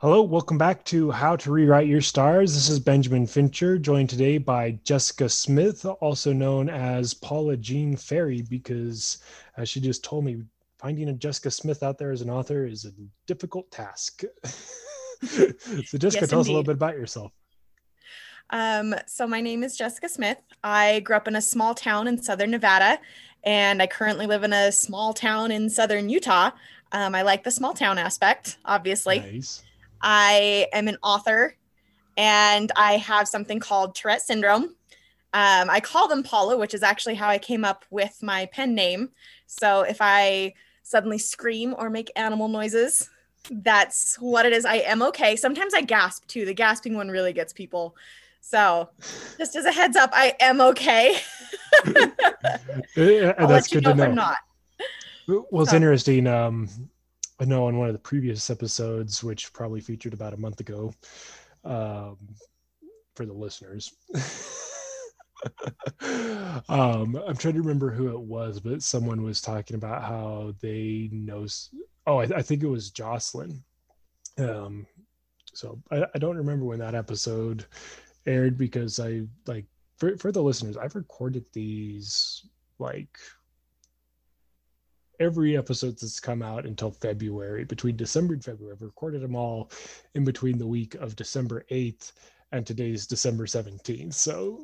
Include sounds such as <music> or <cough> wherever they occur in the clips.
Hello, welcome back to How to Rewrite Your Stars. This is Benjamin Fincher, joined today by Jessica Smith, also known as Paula Jean Ferry, because as she just told me, finding a Jessica Smith out there as an author is a difficult task. <laughs> so, Jessica, yes, tell us a little bit about yourself. Um, so, my name is Jessica Smith. I grew up in a small town in southern Nevada, and I currently live in a small town in southern Utah. Um, I like the small town aspect, obviously. Nice. I am an author and I have something called Tourette syndrome. Um, I call them Paula, which is actually how I came up with my pen name. So if I suddenly scream or make animal noises, that's what it is. I am okay. Sometimes I gasp too. The gasping one really gets people. So, just as a heads up, I am okay. <laughs> <laughs> yeah, that's good to know. not. Well, it's so. interesting. Um, I know on one of the previous episodes, which probably featured about a month ago, um, for the listeners. <laughs> um, I'm trying to remember who it was, but someone was talking about how they know. Oh, I, I think it was Jocelyn. Um, so I, I don't remember when that episode aired because I like for for the listeners, I've recorded these like every episode that's come out until February. Between December and February, I've recorded them all in between the week of December 8th and today's December 17th. So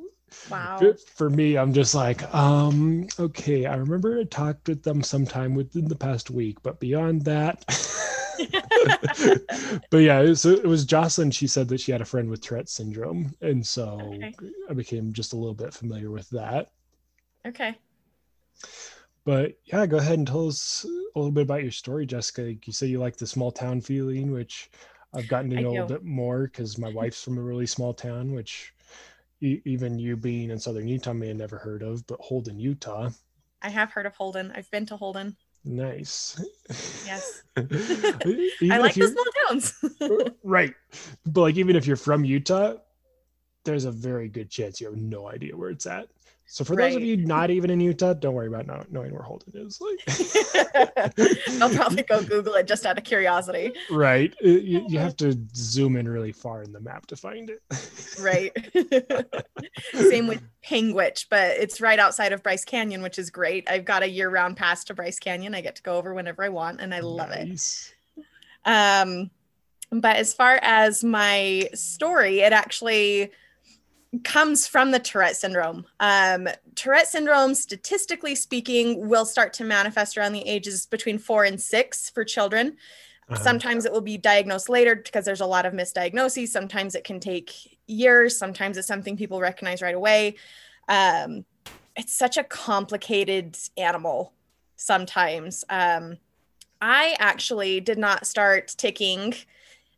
wow. for me, I'm just like, um, okay, I remember I talked with them sometime within the past week, but beyond that. <laughs> <laughs> but yeah, so it was Jocelyn. She said that she had a friend with Tourette syndrome. And so okay. I became just a little bit familiar with that. Okay. But yeah, go ahead and tell us a little bit about your story, Jessica. You say you like the small town feeling, which I've gotten to know a little bit more because my mm-hmm. wife's from a really small town, which even you being in southern Utah may have never heard of, but Holden, Utah. I have heard of Holden. I've been to Holden. Nice. Yes. <laughs> <laughs> I like the small towns. <laughs> right. But like even if you're from Utah, there's a very good chance you have no idea where it's at. So for right. those of you <laughs> not even in Utah, don't worry about not knowing where Holden is. Like, <laughs> I'll probably go Google it just out of curiosity. Right, you, you have to zoom in really far in the map to find it. right. <laughs> Same with Panguitch, but it's right outside of Bryce Canyon, which is great. I've got a year-round pass to Bryce Canyon. I get to go over whenever I want, and I love nice. it. Um, but as far as my story, it actually comes from the Tourette syndrome. Um, Tourette syndrome, statistically speaking, will start to manifest around the ages between four and six for children. Uh-huh. Sometimes it will be diagnosed later because there's a lot of misdiagnoses. Sometimes it can take years. Sometimes it's something people recognize right away. Um, it's such a complicated animal sometimes. Um, I actually did not start ticking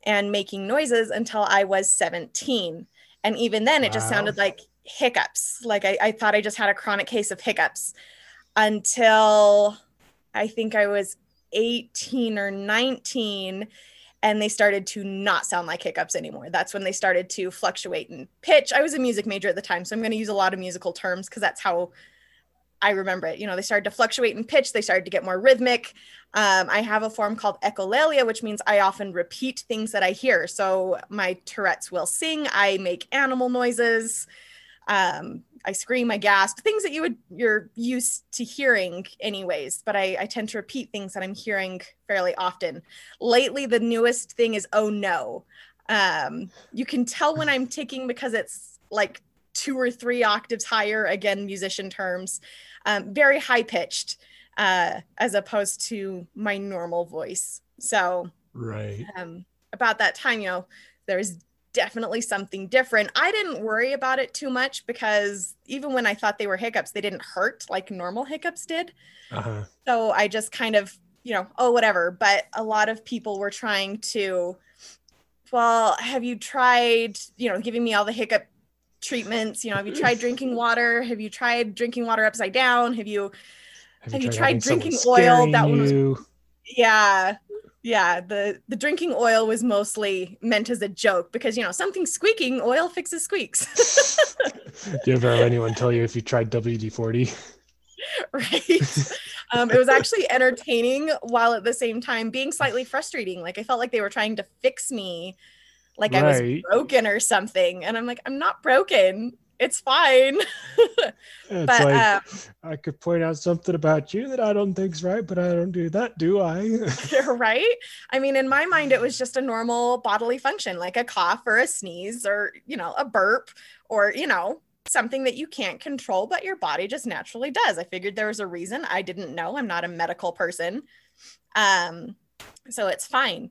and making noises until I was 17. And even then, it just sounded like hiccups. Like I, I thought I just had a chronic case of hiccups until I think I was 18 or 19 and they started to not sound like hiccups anymore. That's when they started to fluctuate in pitch. I was a music major at the time, so I'm going to use a lot of musical terms because that's how I remember it. You know, they started to fluctuate in pitch, they started to get more rhythmic. Um, I have a form called echolalia, which means I often repeat things that I hear. So my Tourette's will sing, I make animal noises, um, I scream, I gasp, things that you would you're used to hearing anyways. But I, I tend to repeat things that I'm hearing fairly often. Lately, the newest thing is oh no. Um, you can tell when I'm ticking because it's like two or three octaves higher. Again, musician terms, um, very high pitched uh, as opposed to my normal voice. So, right. Um, about that time, you know, there's definitely something different. I didn't worry about it too much because even when I thought they were hiccups, they didn't hurt like normal hiccups did. Uh-huh. So I just kind of, you know, oh, whatever. But a lot of people were trying to, well, have you tried, you know, giving me all the hiccup treatments? You know, have you tried <laughs> drinking water? Have you tried drinking water upside down? Have you have, Have you tried, tried drinking oil? That one was, yeah, yeah. The the drinking oil was mostly meant as a joke because you know something squeaking, oil fixes squeaks. <laughs> Do you ever have anyone tell you if you tried WD forty? <laughs> right. Um, it was actually entertaining while at the same time being slightly frustrating. Like I felt like they were trying to fix me, like right. I was broken or something. And I'm like, I'm not broken. It's fine. <laughs> it's but, like um, I could point out something about you that I don't think's right, but I don't do that, do I? <laughs> <laughs> right? I mean, in my mind, it was just a normal bodily function, like a cough or a sneeze or, you know, a burp or, you know, something that you can't control, but your body just naturally does. I figured there was a reason. I didn't know. I'm not a medical person. Um, so it's fine.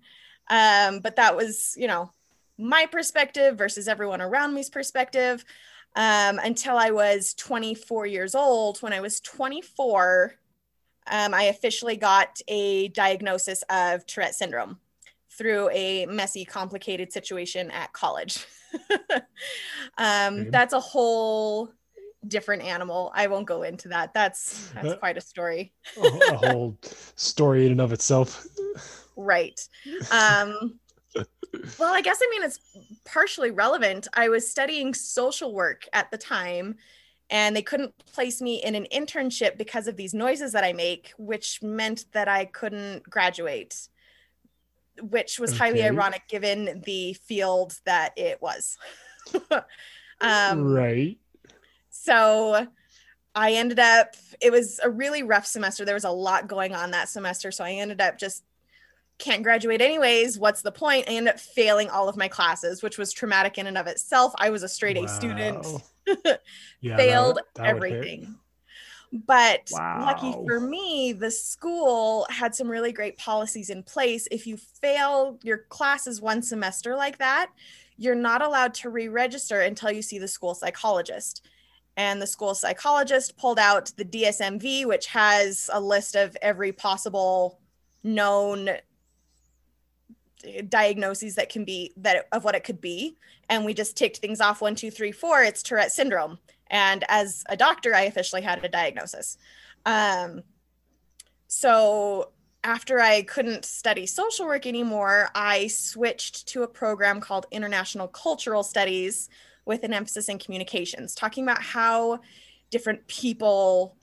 Um, but that was, you know, my perspective versus everyone around me's perspective. Um, until I was 24 years old. When I was 24, um, I officially got a diagnosis of Tourette syndrome through a messy, complicated situation at college. <laughs> um, that's a whole different animal. I won't go into that. That's that's quite a story. a, a whole <laughs> story in and of itself. <laughs> Right. Um, well, I guess I mean it's partially relevant. I was studying social work at the time and they couldn't place me in an internship because of these noises that I make, which meant that I couldn't graduate which was okay. highly ironic given the field that it was. <laughs> um, right. So I ended up, it was a really rough semester. There was a lot going on that semester. So I ended up just can't graduate anyways. What's the point? I ended up failing all of my classes, which was traumatic in and of itself. I was a straight A wow. student, <laughs> yeah, failed that, that everything. But wow. lucky for me, the school had some really great policies in place. If you fail your classes one semester like that, you're not allowed to re register until you see the school psychologist. And the school psychologist pulled out the DSMV, which has a list of every possible known diagnoses that can be that of what it could be and we just ticked things off one two three four it's tourette syndrome and as a doctor, I officially had a diagnosis. Um, so after I couldn't study social work anymore, I switched to a program called International Cultural Studies with an emphasis in communications, talking about how different people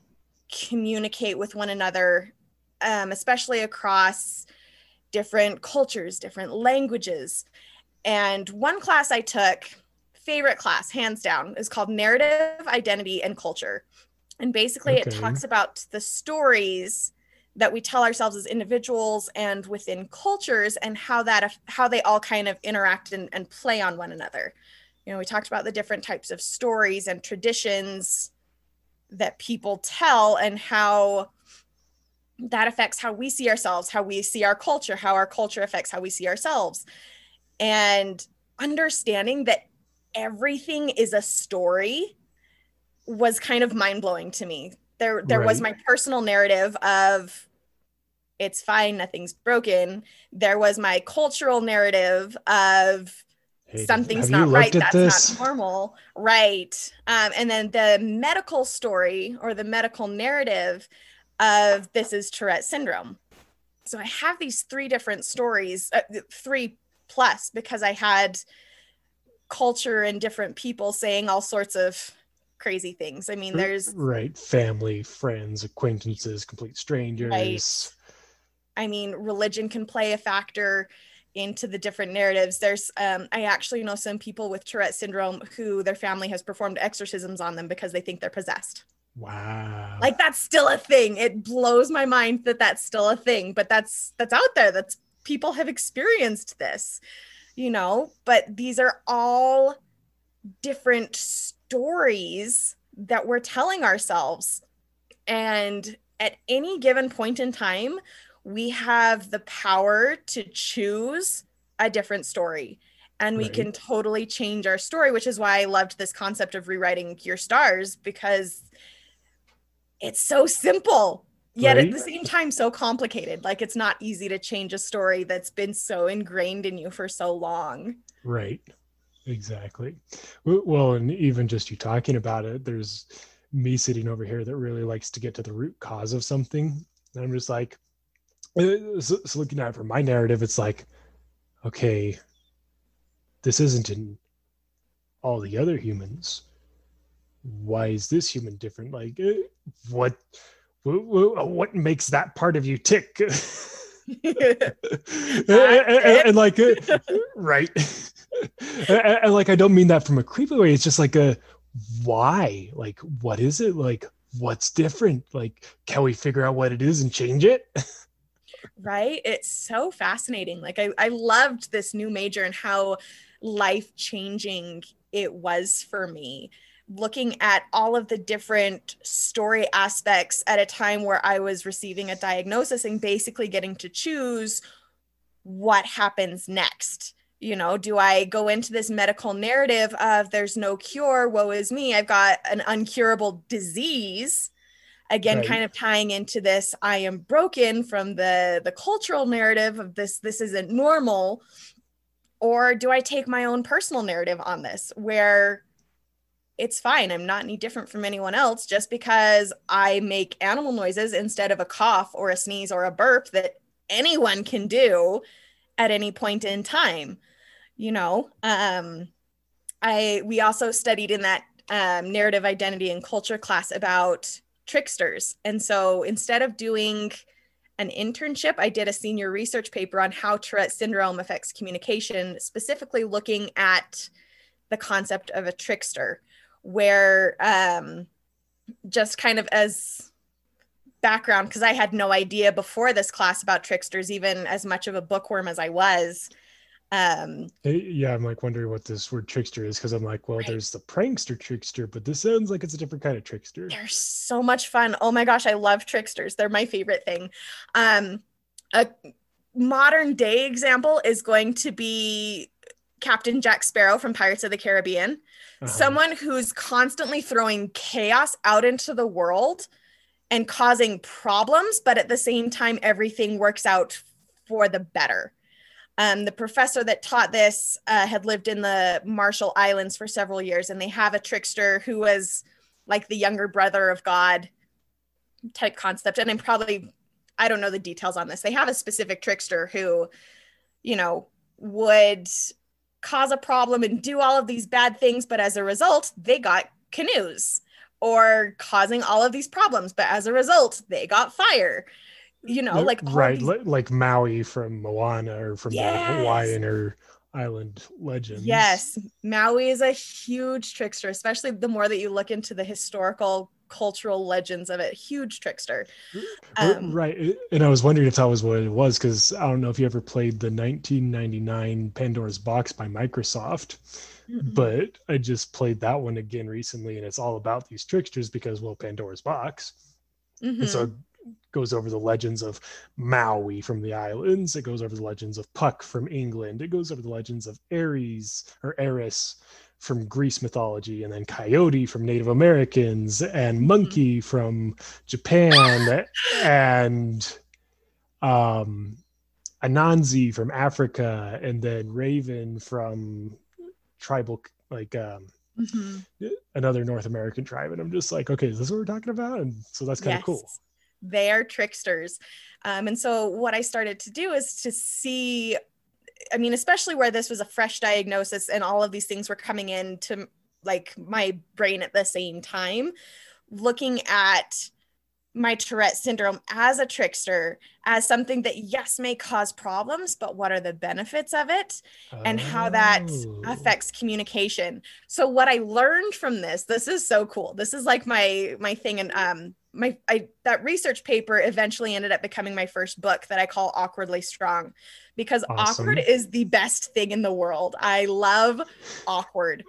communicate with one another, um, especially across different cultures, different languages. And one class I took favorite class, hands down, is called Narrative, Identity, and Culture. And basically, okay. it talks about the stories that we tell ourselves as individuals and within cultures and how that how they all kind of interact and, and play on one another you know we talked about the different types of stories and traditions that people tell and how that affects how we see ourselves how we see our culture how our culture affects how we see ourselves and understanding that everything is a story was kind of mind blowing to me. There, there right. was my personal narrative of it's fine, nothing's broken. There was my cultural narrative of hey, something's not right, that's this? not normal, right? Um, and then the medical story or the medical narrative of this is Tourette syndrome. So I have these three different stories, uh, three plus, because I had culture and different people saying all sorts of crazy things. I mean, there's right family, friends, acquaintances, complete strangers. Right. I mean, religion can play a factor into the different narratives. There's, um, I actually know some people with Tourette syndrome who their family has performed exorcisms on them because they think they're possessed. Wow. Like that's still a thing. It blows my mind that that's still a thing, but that's that's out there. That's people have experienced this you know, but these are all different stories that we're telling ourselves. And at any given point in time, we have the power to choose a different story and we right. can totally change our story, which is why I loved this concept of rewriting your stars because it's so simple yet right? at the same time so complicated. Like it's not easy to change a story that's been so ingrained in you for so long. Right. Exactly. Well and even just you talking about it there's me sitting over here that really likes to get to the root cause of something. And i'm just like uh, so, so looking at it from my narrative it's like okay this isn't in all the other humans why is this human different? Like eh, uh, what what, what makes that part of you tick? <laughs> <laughs> Eh, eh, and, and, and, like uh, <laughs> right. And, and, like i don't mean that from a creepy way. It's just like a why? Like what is it? Like what's different? Like can we figure out what it is and change it? Right? It's so fascinating. Like i, I loved this new major and how life changing it was for me looking at all of the different story aspects at a time where I was receiving a diagnosis and basically getting to choose what happens next. You know, do I go into this medical narrative of there's no cure, woe is me, I've got an uncurable disease? Again, right. kind of tying into this I am broken from the the cultural narrative of this this isn't normal or do I take my own personal narrative on this where it's fine. I'm not any different from anyone else just because I make animal noises instead of a cough or a sneeze or a burp that anyone can do at any point in time. You know, um, I we also studied in that um, narrative identity and culture class about tricksters, and so instead of doing an internship, I did a senior research paper on how Tourette syndrome affects communication, specifically looking at the concept of a trickster where um, just kind of as background, because I had no idea before this class about tricksters, even as much of a bookworm as I was. Um, yeah, I'm like wondering what this word trickster is because I'm like, well, right. there's the prankster trickster, but this sounds like it's a different kind of trickster. They're so much fun. Oh my gosh, I love tricksters. They're my favorite thing. Um, a modern day example is going to be Captain Jack Sparrow from Pirates of the Caribbean, uh-huh. someone who's constantly throwing chaos out into the world and causing problems, but at the same time, everything works out for the better. Um, the professor that taught this uh, had lived in the Marshall Islands for several years, and they have a trickster who was like the younger brother of God type concept. And I'm probably, I don't know the details on this. They have a specific trickster who, you know, would cause a problem and do all of these bad things, but as a result, they got canoes or causing all of these problems, but as a result, they got fire. You know, like right, these... like Maui from Moana or from yes. the Hawaiian or island legends. Yes, Maui is a huge trickster, especially the more that you look into the historical cultural legends of it. Huge trickster. Um, right. And I was wondering if that was what it was because I don't know if you ever played the 1999 Pandora's Box by Microsoft. Mm-hmm. But I just played that one again recently, and it's all about these tricksters because, well, Pandora's Box. Mm-hmm. And so mm-hmm. it goes over the legends of Maui from the islands. It goes over the legends of Puck from England. It goes over the legends of Ares or Eris from Greece mythology, and then coyote from Native Americans, and mm-hmm. monkey from Japan, and um, Anansi from Africa, and then raven from tribal, like um, mm-hmm. another North American tribe. And I'm just like, okay, is this what we're talking about? And so that's kind of yes. cool. They are tricksters. Um, and so what I started to do is to see I mean, especially where this was a fresh diagnosis and all of these things were coming into like my brain at the same time, looking at my Tourette syndrome as a trickster, as something that, yes, may cause problems, but what are the benefits of it and oh. how that oh. affects communication. So, what I learned from this, this is so cool. This is like my my thing. And um, my I that research paper eventually ended up becoming my first book that I call Awkwardly Strong because awesome. awkward is the best thing in the world. I love awkward.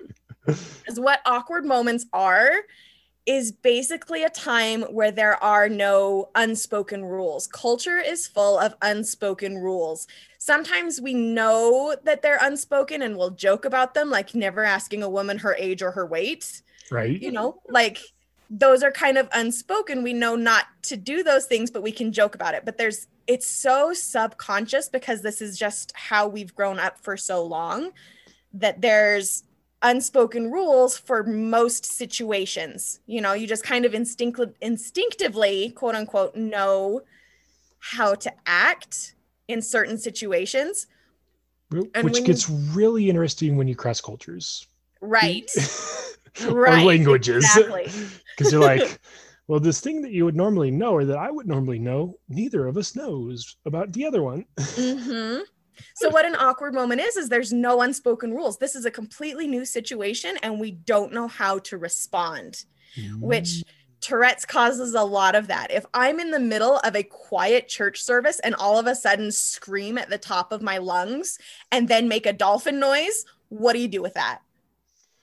Because what awkward moments are is basically a time where there are no unspoken rules. Culture is full of unspoken rules. Sometimes we know that they're unspoken and we'll joke about them, like never asking a woman her age or her weight. Right. You know, like those are kind of unspoken. We know not to do those things, but we can joke about it. But there's, it's so subconscious because this is just how we've grown up for so long that there's unspoken rules for most situations. You know, you just kind of instinct- instinctively, quote unquote, know how to act in certain situations. And Which gets you, really interesting when you cross cultures. Right. <laughs> right, or languages. Exactly. <laughs> Because you're like, <laughs> well, this thing that you would normally know or that I would normally know, neither of us knows about the other one. Mm-hmm. <laughs> So, what an awkward moment is, is there's no unspoken rules. This is a completely new situation and we don't know how to respond, mm. which Tourette's causes a lot of that. If I'm in the middle of a quiet church service and all of a sudden scream at the top of my lungs and then make a dolphin noise, what do you do with that?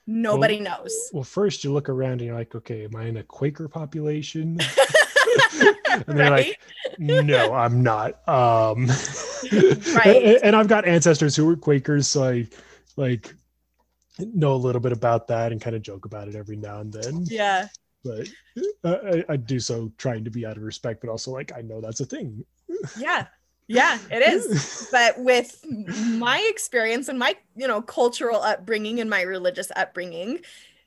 Nobody well, knows. Well, first you look around and you're like, okay, am I in a Quaker population? <laughs> <laughs> and they're right? like, no, I'm not. Um, <laughs> right. And I've got ancestors who were Quakers, so I like know a little bit about that and kind of joke about it every now and then. Yeah. But uh, I, I do so trying to be out of respect, but also like I know that's a thing. Yeah. Yeah, it is. <laughs> but with my experience and my, you know, cultural upbringing and my religious upbringing,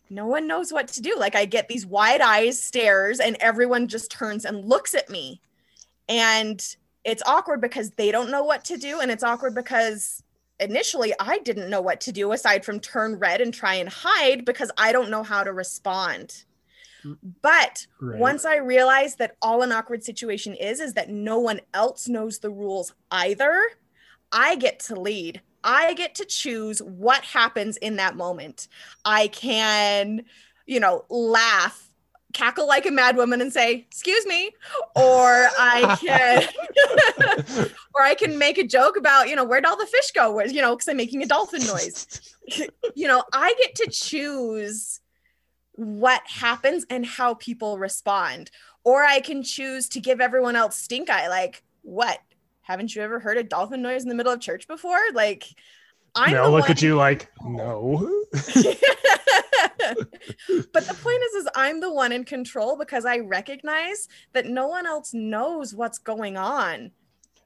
no one knows what to do. Like I get these wide eyes stares and everyone just turns and looks at me. And it's awkward because they don't know what to do and it's awkward because initially I didn't know what to do aside from turn red and try and hide because I don't know how to respond. But right. once I realized that all an awkward situation is, is that no one else knows the rules either, I get to lead. I get to choose what happens in that moment. I can, you know, laugh, cackle like a madwoman and say, excuse me, or I <laughs> can, <laughs> or I can make a joke about, you know, where'd all the fish go? Where, you know, because I'm making a dolphin noise. <laughs> you know, I get to choose what happens and how people respond. Or I can choose to give everyone else stink eye, like, what? Haven't you ever heard a dolphin noise in the middle of church before? Like, I'm They'll look one- at you <laughs> like, no. but the point is, is I'm the one in control because I recognize that no one else knows what's going on.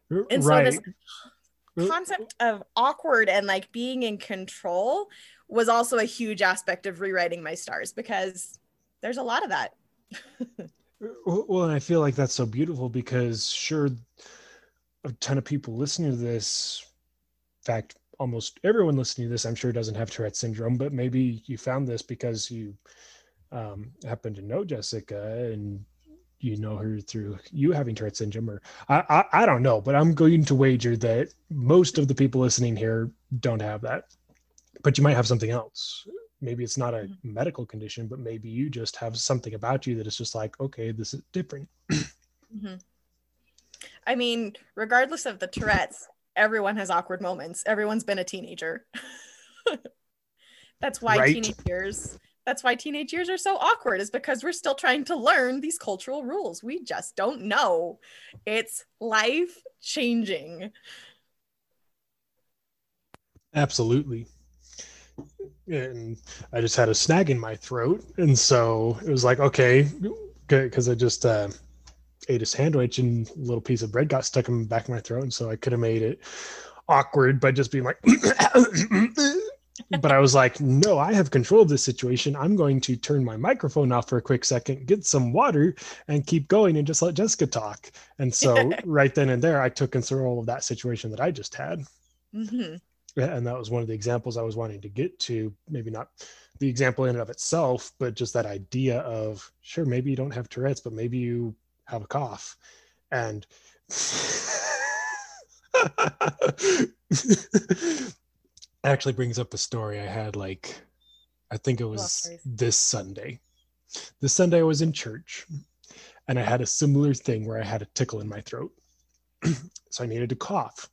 And right. so this concept of awkward and like being in control was also a huge aspect of rewriting my stars because there's a lot of that. <laughs> well, and I feel like that's so beautiful because sure, a ton of people listening to this, in fact, almost everyone listening to this, I'm sure doesn't have Tourette syndrome, but maybe you found this because you um, happen to know Jessica and you know her through you having Tourette syndrome, or I, I, I don't know, but I'm going to wager that most of the people listening here don't have that but you might have something else maybe it's not a mm-hmm. medical condition but maybe you just have something about you that is just like okay this is different mm-hmm. i mean regardless of the tourette's everyone has awkward moments everyone's been a teenager <laughs> that's why right? teenage years that's why teenage years are so awkward is because we're still trying to learn these cultural rules. We just don't know. It's life changing. Absolutely. And I just had a snag in my throat, and so it was like okay, because I just uh, ate a sandwich and a little piece of bread got stuck in the back of my throat, and so I could have made it awkward by just being like. <coughs> <coughs> <coughs> but I was like, no, I have control of this situation. I'm going to turn my microphone off for a quick second, get some water, and keep going and just let Jessica talk. And so, <laughs> right then and there, I took control of that situation that I just had. Mm-hmm and that was one of the examples I was wanting to get to. Maybe not the example in and of itself, but just that idea of sure, maybe you don't have Tourette's, but maybe you have a cough, and <laughs> <laughs> actually brings up a story I had like I think it was this Sunday. This Sunday I was in church and I had a similar thing where I had a tickle in my throat. <clears throat> so I needed to cough.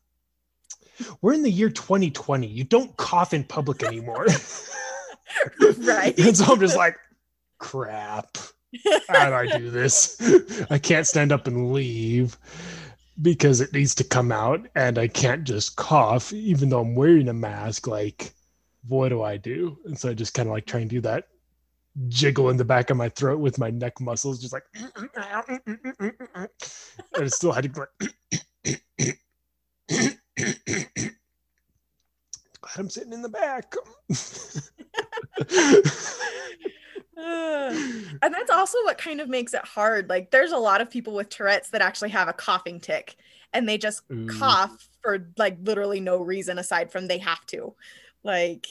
We're in the year 2020. You don't cough in public anymore. <laughs> right. and so I'm just like, crap. How do I do this? <laughs> I can't stand up and leave because it needs to come out and I can't just cough even though I'm wearing a mask. Like, what do I do? And so I just kind of like try and do that jiggle in the back of my throat with my neck muscles, just like, and it still had to like, Glad I'm sitting in the back. <laughs> and that's also what kind of makes it hard. Like, there's a lot of people with Tourette's that actually have a coughing tic and they just Ooh. cough for like literally no reason aside from they have to. Like,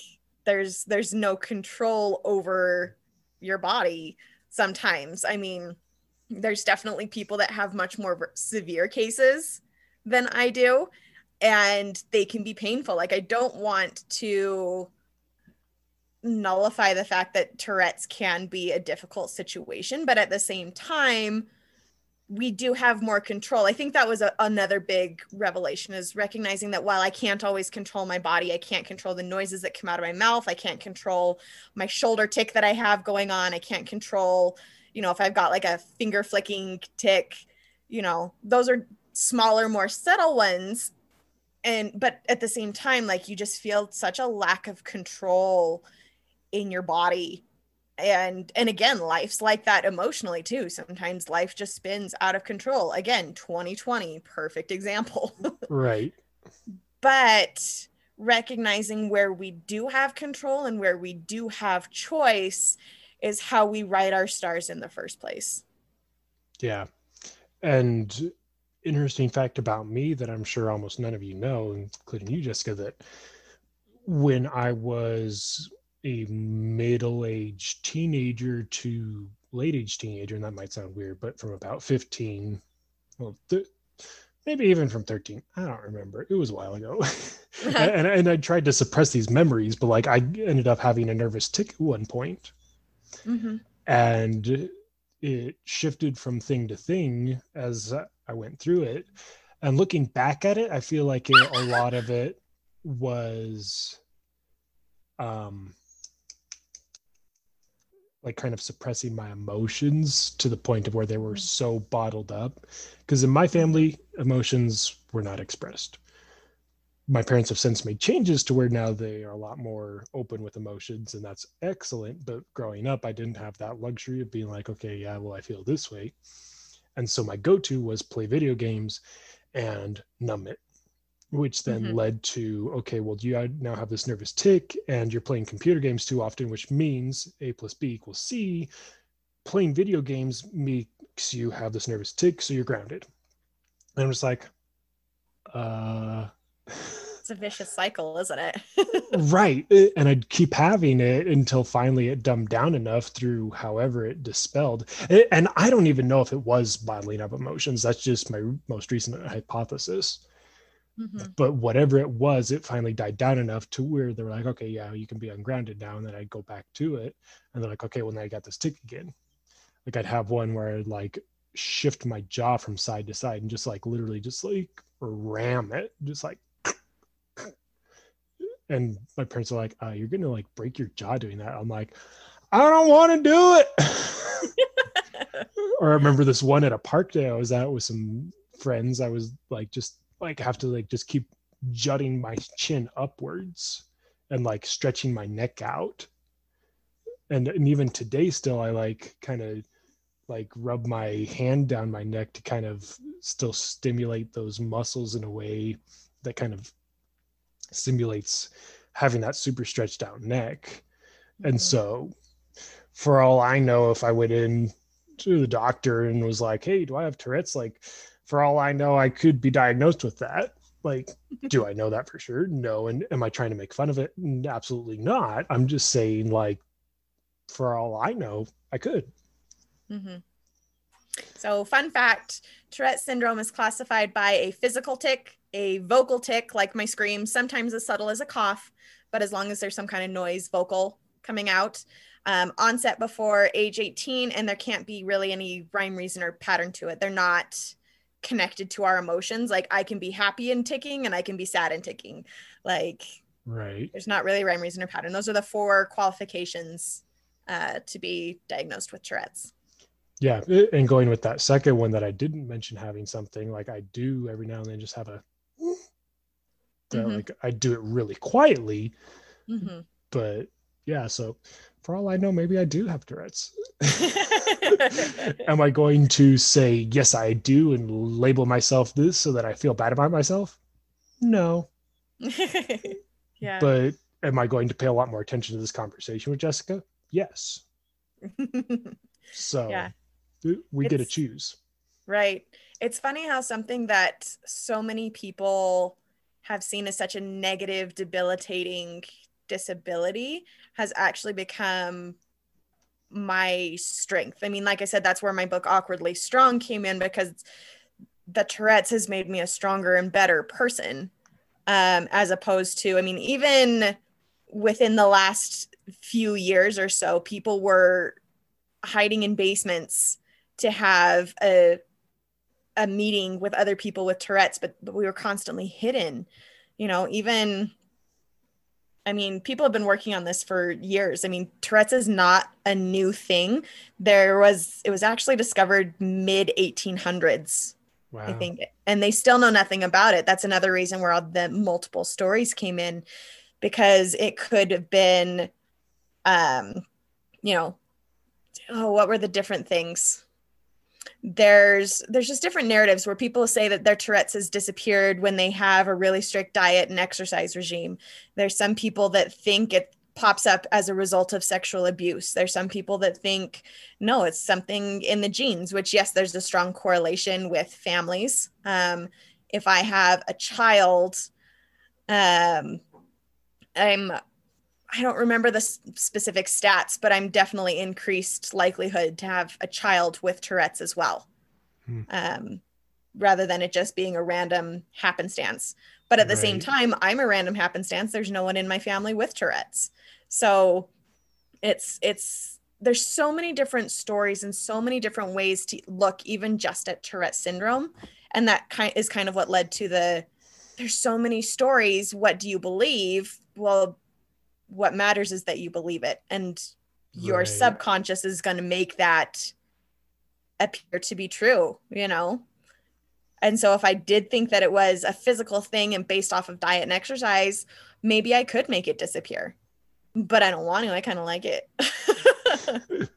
there's there's no control over your body sometimes. I mean, there's definitely people that have much more severe cases than I do, and they can be painful. Like, I don't want to nullify the fact that Tourette's can be a difficult situation, but at the same time, we do have more control. I think that was a, another big revelation is recognizing that while I can't always control my body, I can't control the noises that come out of my mouth. I can't control my shoulder tic that I have going on. I can't control, you know, if I've got like a finger flicking tic, you know, those are smaller, more subtle ones. And, but at the same time, like you just feel such a lack of control in your body. And and again life's like that emotionally too. Sometimes life just spins out of control. Again 2020 perfect example. <laughs> Right. But recognizing where we do have control and where we do have choice is how we write our stars in the first place. Yeah. And interesting fact about me that i'm sure almost none of you know including you jessica that when i was a middle-aged teenager to late-aged teenager, and that might sound weird, but from about 15, well, th- maybe even from 13. I don't remember. It was a while ago. <laughs> <laughs> and, and I tried to suppress these memories, but like I ended up having a nervous tic at one point. Mm-hmm. And it shifted from thing to thing as I went through it. And looking back at it, I feel like it, a lot of it was um like kind of suppressing my emotions to the point of where they were mm. so bottled up. Because in my family emotions were not expressed. My parents have since made changes to where now they are a lot more open with emotions and that's excellent but growing up i didn't have that luxury of being like okay yeah well i feel this way. And so my go-to was play video games and numb it which then mm-hmm. led to okay well you now have this nervous tic and you're playing computer games too often which means a plus b equals c. Playing video games makes you have this nervous tic so you're grounded. And i'm just like uh it's a vicious cycle isn't it? <laughs> Right. And i'd keep having it until finally it dumbed down enough through however it dispelled. And i don't even know if it was bottling up emotions. That's just my most recent hypothesis Mm-hmm. But whatever it was, it finally died down enough to where they were like, okay, yeah, you can be ungrounded now. And then I'd go back to it. And they're like, okay, well, now I got this tic again. Like I'd have one where I'd like shift my jaw from side to side and just like literally just like ram it, just like. <clears throat> And my parents are like, uh, you're going to like break your jaw doing that. I'm like, I don't want to do it. <laughs> or I remember this one at a park day I was at with some friends. I was like just like have to like just keep jutting my chin upwards and like stretching my neck out. And and even today still i like kind of like rub my hand down my neck to kind of still stimulate those muscles in a way that kind of simulates having that super stretched out neck. Mm-hmm. and so for all i know if i went in to the doctor and was like hey do i have tourette's? Like for all I know, I could be diagnosed with that. Like, <laughs> do I know that for sure? No. And am I trying to make fun of it? Absolutely not. I'm just saying, like, for all I know, I could. Mm-hmm. So, fun fact Tourette syndrome is classified by a physical tic, a vocal tic, like my scream, sometimes as subtle as a cough, but as long as there's some kind of noise vocal coming out. Um, onset before age 18, and there can't be really any rhyme, reason, or pattern to it. They're not connected to our emotions like i can be happy and ticking and i can be sad and ticking. Like right. there's not really rhyme reason or pattern. Those are the four qualifications uh, to be diagnosed with tourette's. Yeah and going with that second one that i didn't mention having something like i do every now and then just have a mm-hmm. like i do it really quietly. Mm-hmm. but yeah so for all i know maybe i do have tourette's <laughs> Am I going to say, yes, I do, and label myself this so that I feel bad about myself? No. <laughs> yeah. But am I going to pay a lot more attention to this conversation with Jessica? Yes. <laughs> so yeah. we it's, get to choose. Right. It's funny how something that so many people have seen as such a negative, debilitating disability has actually become my strength. I mean, like I said, that's where my book Awkwardly Strong came in because the Tourette's has made me a stronger and better person. Um, as opposed to, I mean, even within the last few years or so, people were hiding in basements to have a a meeting with other people with Tourette's, but, but we were constantly hidden. You know, even I mean, people have been working on this for years. I mean, Tourette's is not a new thing. There was, it was actually discovered mid 1800s, wow. I think, and they still know nothing about it. That's another reason where all the multiple stories came in because it could have been, um, you know, oh, what were the different things? There's there's just different narratives where people say that their tourette's has disappeared when they have a really strict diet and exercise regime. There's some people that think it pops up as a result of sexual abuse. There's some people that think no it's something in the genes which yes there's a strong correlation with families. Um, if i have a child um, i'm I don't remember the specific stats, but I'm definitely increased likelihood to have a child with Tourette's as well, hmm. um, rather than it just being a random happenstance. But at the right. same time, I'm a random happenstance. There's no one in my family with Tourette's, so it's it's there's so many different stories and so many different ways to look even just at Tourette syndrome, and that kind is kind of what led to the there's so many stories. What do you believe? Well, what matters is that you believe it and your right. subconscious is going to make that appear to be true you know? And so if i did think that it was a physical thing and based off of diet and exercise maybe i could make it disappear. But i don't want to i kind of like it. <laughs>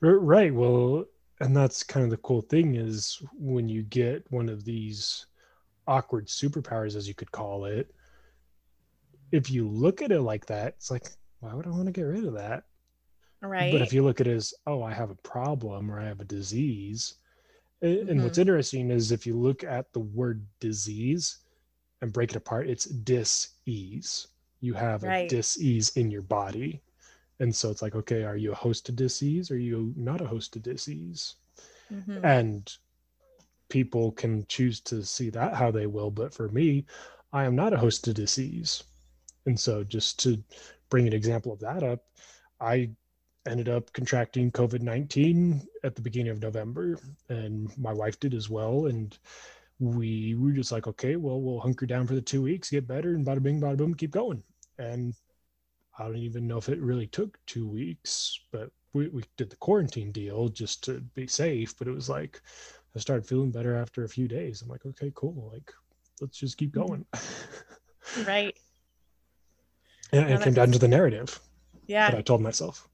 <laughs> Right well and that's kind of the cool thing is when you get one of these awkward superpowers as you could call it if you look at it like that, it's like, why would I want to get rid of that? Right. But if you look at it as, oh, I have a problem or I have a disease. Mm-hmm. And what's mm-hmm. interesting is if you look at the word disease and break it apart, it's dis-ease. You have right. a dis-ease in your body. And so it's like, okay, are you a host to disease? Or are you not a host to disease? Mm-hmm. And people can choose to see that how they will. But for me, I am not a host to disease. And so, just to bring an example of that up, I ended up contracting COVID 19 at the beginning of November, and my wife did as well. And we were just like, okay, well, we'll hunker down for the two weeks, get better, and bada bing, bada boom, keep going. And I don't even know if it really took two weeks, but we, we did the quarantine deal just to be safe. But it was like, I started feeling better after a few days. I'm like, okay, cool. Like, let's just keep mm-hmm. going. <laughs> right. And it came down to the narrative. Yeah. That I told myself.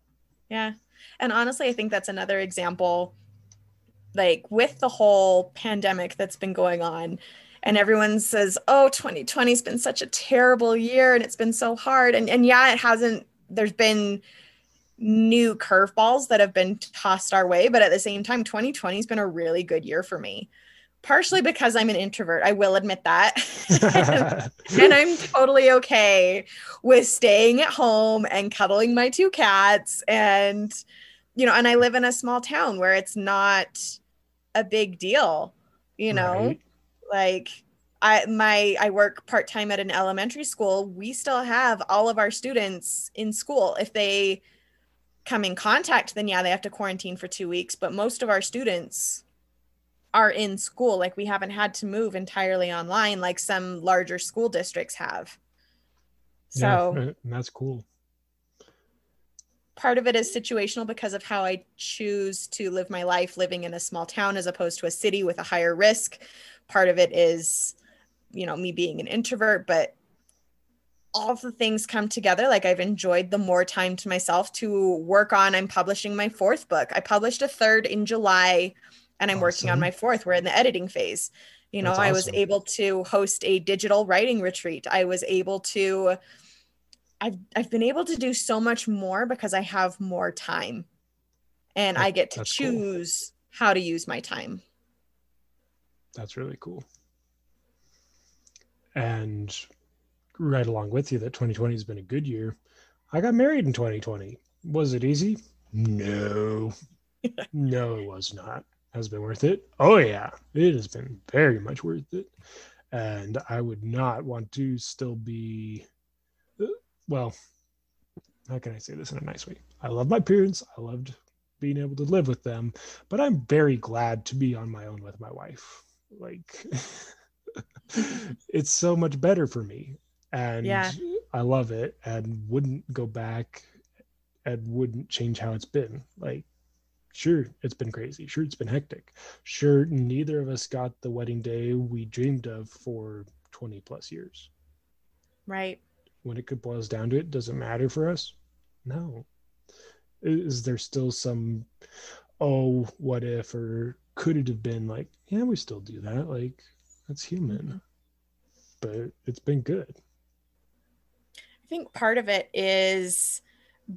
Yeah. And honestly, I think that's another example, like with the whole pandemic that's been going on. And everyone says, oh, 2020 has been such a terrible year and it's been so hard. And, and yeah, it hasn't, there's been new curveballs that have been tossed our way. But at the same time, 2020 has been a really good year for me partially because I'm an introvert. I will admit that. <laughs> <laughs> and I'm totally okay with staying at home and cuddling my two cats. And, you know, and I live in a small town where it's not a big deal, you know, right. like. I my I work part-time at an elementary school. We still have all of our students in school. If they come in contact, then yeah, they have to quarantine for 2 weeks, but most of our students are in school. Like we haven't had to move entirely online like some larger school districts have. So <laughs> yeah, that's cool. Part of it is situational because of how I choose to live my life living in a small town as opposed to a city with a higher risk. Part of it is, you know, me being an introvert, but all the things come together. Like I've enjoyed the more time to myself to work on. I'm publishing my fourth book. I published a third in July and I'm awesome. working on my fourth. We're in the editing phase. You know, awesome. I was able to host a digital writing retreat. I was able to I've I've been able to do so much more because I have more time. And that, I get to choose cool. how to use my time. That's really cool. And right along with you that 2020 has been a good year. I got married in 2020. Was it easy? No, <laughs> no, it was not. Has been worth it. Oh yeah, it has been very much worth it, and I would not want to still be. Well, how can I say this in a nice way? I love my parents. I loved being able to live with them, but I'm very glad to be on my own with my wife. Like, <laughs> it's so much better for me, and yeah. I love it, and wouldn't go back, and wouldn't change how it's been. Like, sure, it's been crazy. Sure, it's been hectic. Sure, neither of us got the wedding day we dreamed of for 20 plus years. Right. When it could boils down to it, does it matter for us? No. Is there still some, oh, what if, or could it have been like, yeah, we still do that. Like, that's human. Mm-hmm. But it's been good. I think part of it is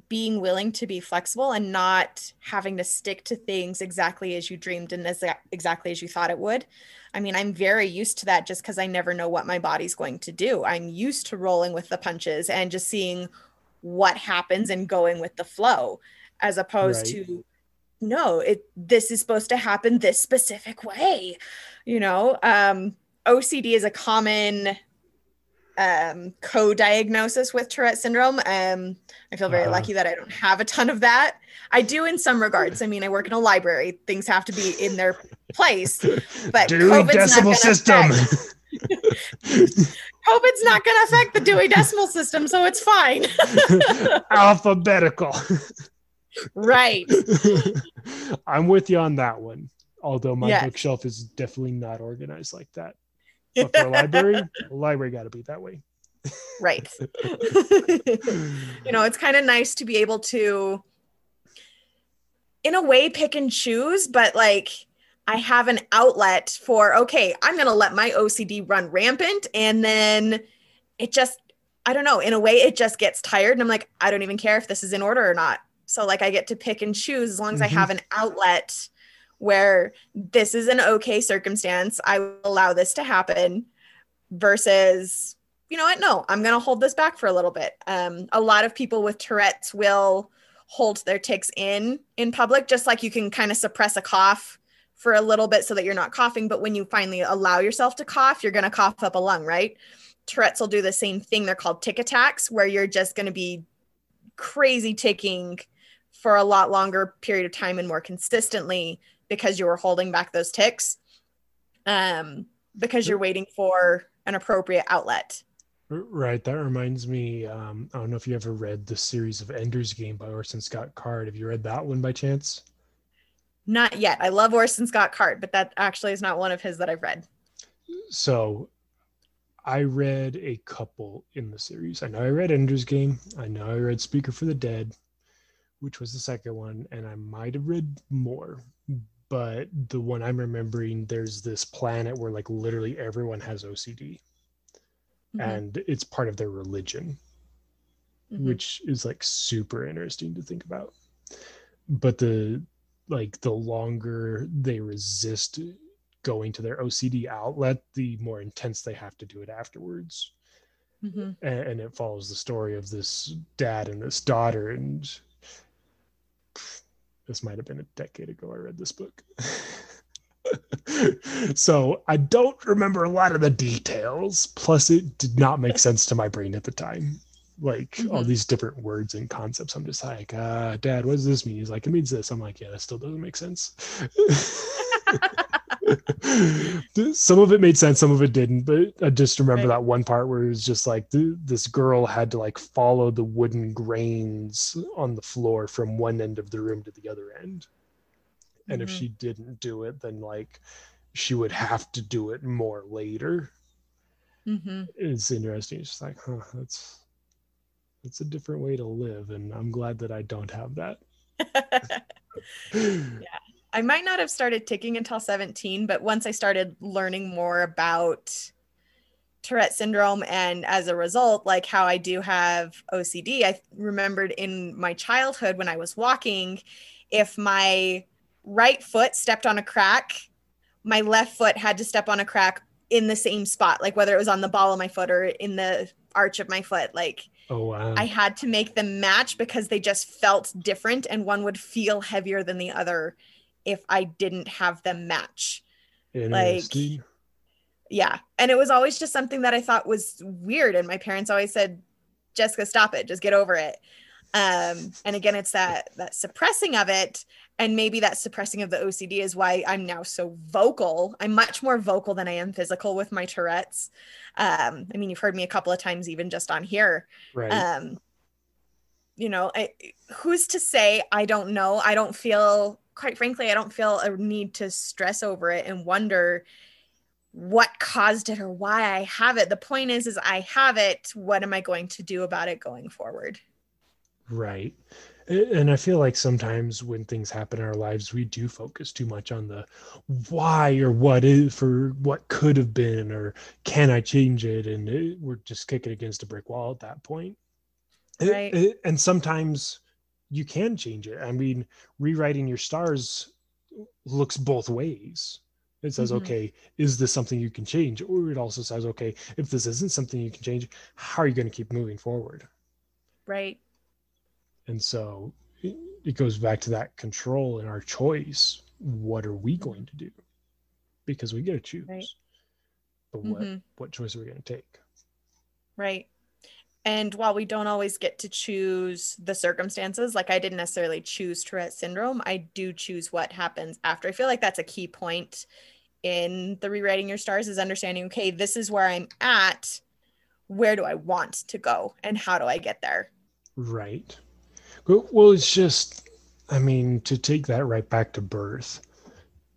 being willing to be flexible and not having to stick to things exactly as you dreamed and as exactly as you thought it would. I mean, I'm very used to that just because I never know what my body's going to do. I'm used to rolling with the punches and just seeing what happens and going with the flow as opposed right. to no it this is supposed to happen this specific way you know um ocd is a common um co-diagnosis with tourette syndrome um i feel very uh, lucky that i don't have a ton of that i do in some regards i mean i work in a library things have to be in their place but Dewey decimal system COVID's not going to affect the Dewey Decimal System, so it's fine. <laughs> Alphabetical. right. <laughs> I'm with you on that one. Although my bookshelf is definitely not organized like that. But for a <laughs> library, a library got to be that way. right. <laughs> you know, it's kind of nice to be able to, in a way, pick and choose, but like, I have an outlet for, okay, I'm going to let my OCD run rampant. And then it just, I don't know, in a way, it just gets tired. And I'm like, I don't even care if this is in order or not. So, like, I get to pick and choose as long as mm-hmm. I have an outlet where this is an okay circumstance. I will allow this to happen versus, you know what? No, I'm going to hold this back for a little bit. Um, a lot of people with Tourette's will hold their tics in in public, just like you can kind of suppress a cough for a little bit so that you're not coughing. But when you finally allow yourself to cough, you're going to cough up a lung, right? Tourette's will do the same thing. They're called tic attacks, where you're just going to be crazy ticking for a lot longer period of time and more consistently because you were holding back those tics um, because you're waiting for an appropriate outlet. Right. That reminds me. Um, I don't know if you ever read the series of Ender's Game by Orson Scott Card. Have you read that one by chance? Not yet. I love Orson Scott Card, but that actually is not one of his that I've read. So I read a couple in the series. I know I read Ender's Game. I know I read Speaker for the Dead, which was the second one, and I might have read more. But the one I'm remembering, there's this planet where like literally everyone has OCD. Mm-hmm. And it's part of their religion, mm-hmm. which is like super interesting to think about. But the like the longer they resist going to their OCD outlet, the more intense they have to do it afterwards. Mm-hmm. And, and, it follows the story of this dad and this daughter. And this might have been a decade ago I read this book. <laughs> so I don't remember a lot of the details. Plus, it did not make sense to my brain at the time like mm-hmm. all these different words and concepts. I'm just like, uh, Dad, what does this mean? He's like, it means this. I'm like, yeah, that still doesn't make sense. <laughs> <laughs> some of it made sense, some of it didn't. But I just remember right. that one part where it was just like th- this girl had to like follow the wooden grains on the floor from one end of the room to the other end. And mm-hmm. if she didn't do it, then like she would have to do it more later. Mm-hmm. It's interesting. It's just like, huh, that's it's a different way to live and i'm glad that i don't have that <laughs> yeah i might not have started ticking until 17 but once i started learning more about tourette syndrome and as a result like how i do have ocd i remembered in my childhood when i was walking if my right foot stepped on a crack my left foot had to step on a crack in the same spot like whether it was on the ball of my foot or in the arch of my foot like Oh wow. I had to make them match because they just felt different and one would feel heavier than the other if I didn't have them match. Like yeah. And it was always just something that I thought was weird. And my parents always said, Jessica, stop it, just get over it. Um, and again, it's that that suppressing of it. And maybe that suppressing of the OCD is why I'm now so vocal. I'm much more vocal than I am physical with my Tourette's. Um, I mean, you've heard me a couple of times, even just on here. Right. Um, you know, I, who's to say? I don't know. I don't feel, quite frankly, I don't feel a need to stress over it and wonder what caused it or why I have it. The point is, is I have it. What am I going to do about it going forward? Right. And I feel like sometimes when things happen in our lives, we do focus too much on the why or what is for what could have been or can I change it? And we're just kicking against a brick wall at that point. Right. And sometimes you can change it. I mean, rewriting your stars looks both ways it says, mm-hmm. okay, is this something you can change? Or it also says, okay, if this isn't something you can change, how are you going to keep moving forward? Right. And so it goes back to that control and our choice. What are we going to do? Because we get to choose. Right. But what, mm-hmm. what choice are we going to take? Right. And while we don't always get to choose the circumstances, like I didn't necessarily choose Tourette syndrome, I do choose what happens after. I feel like that's a key point in the rewriting your stars is understanding okay this is where i'm at. Where do i want to go and how do i get there? Right. Well it's just i mean to take that right back to birth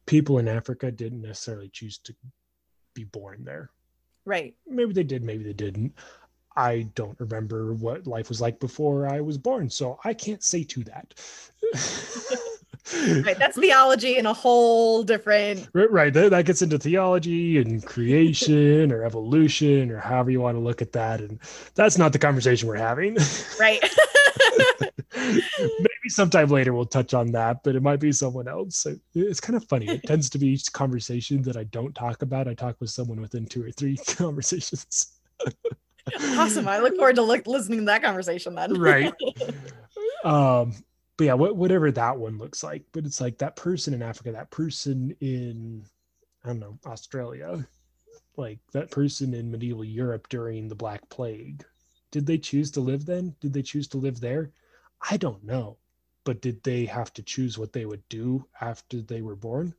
people in africa didn't necessarily choose to be born there. Right. Maybe they did maybe they didn't i don't remember what life was like before i was born so i can't say to that. <laughs> Right that's theology in a whole different right, right. That, that gets into theology and creation or evolution or however you want to look at that and that's not the conversation we're having. <laughs> Right. <laughs> Maybe sometime later we'll touch on that but it might be someone else. So it's kind of funny. It tends to be conversation that i don't talk about i talk with someone within two or three conversations awesome <laughs> i look forward to look, listening to that conversation then right <laughs> um but yeah, whatever that one looks like. But it's like that person in Africa, that person in I don't know Australia, like that person in medieval Europe during the Black Plague. Did they choose to live then? Did they choose to live there? I don't know. But did they have to choose what they would do after they were born?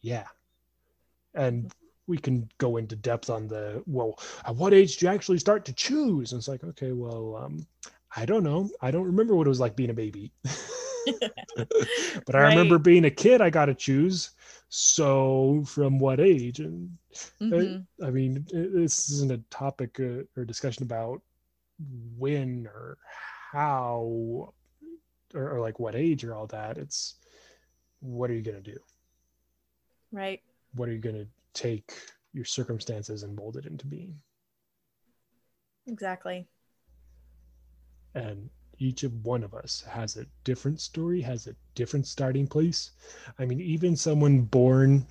Yeah. And we can go into depth on the well, at what age do you actually start to choose? And it's like, okay, well, um, I don't know. I don't remember what it was like being a baby. <laughs> but I remember being a kid, I got to choose. So from what age? And uh, mm-hmm. I, I, mean, this isn't a topic uh, or discussion about when or how or, or like what age or all that. It's what are you going to do? Right. What are you going to take your circumstances and mold it into being? Exactly. And each of one of us has a different story, has a different starting place. I mean, even someone born,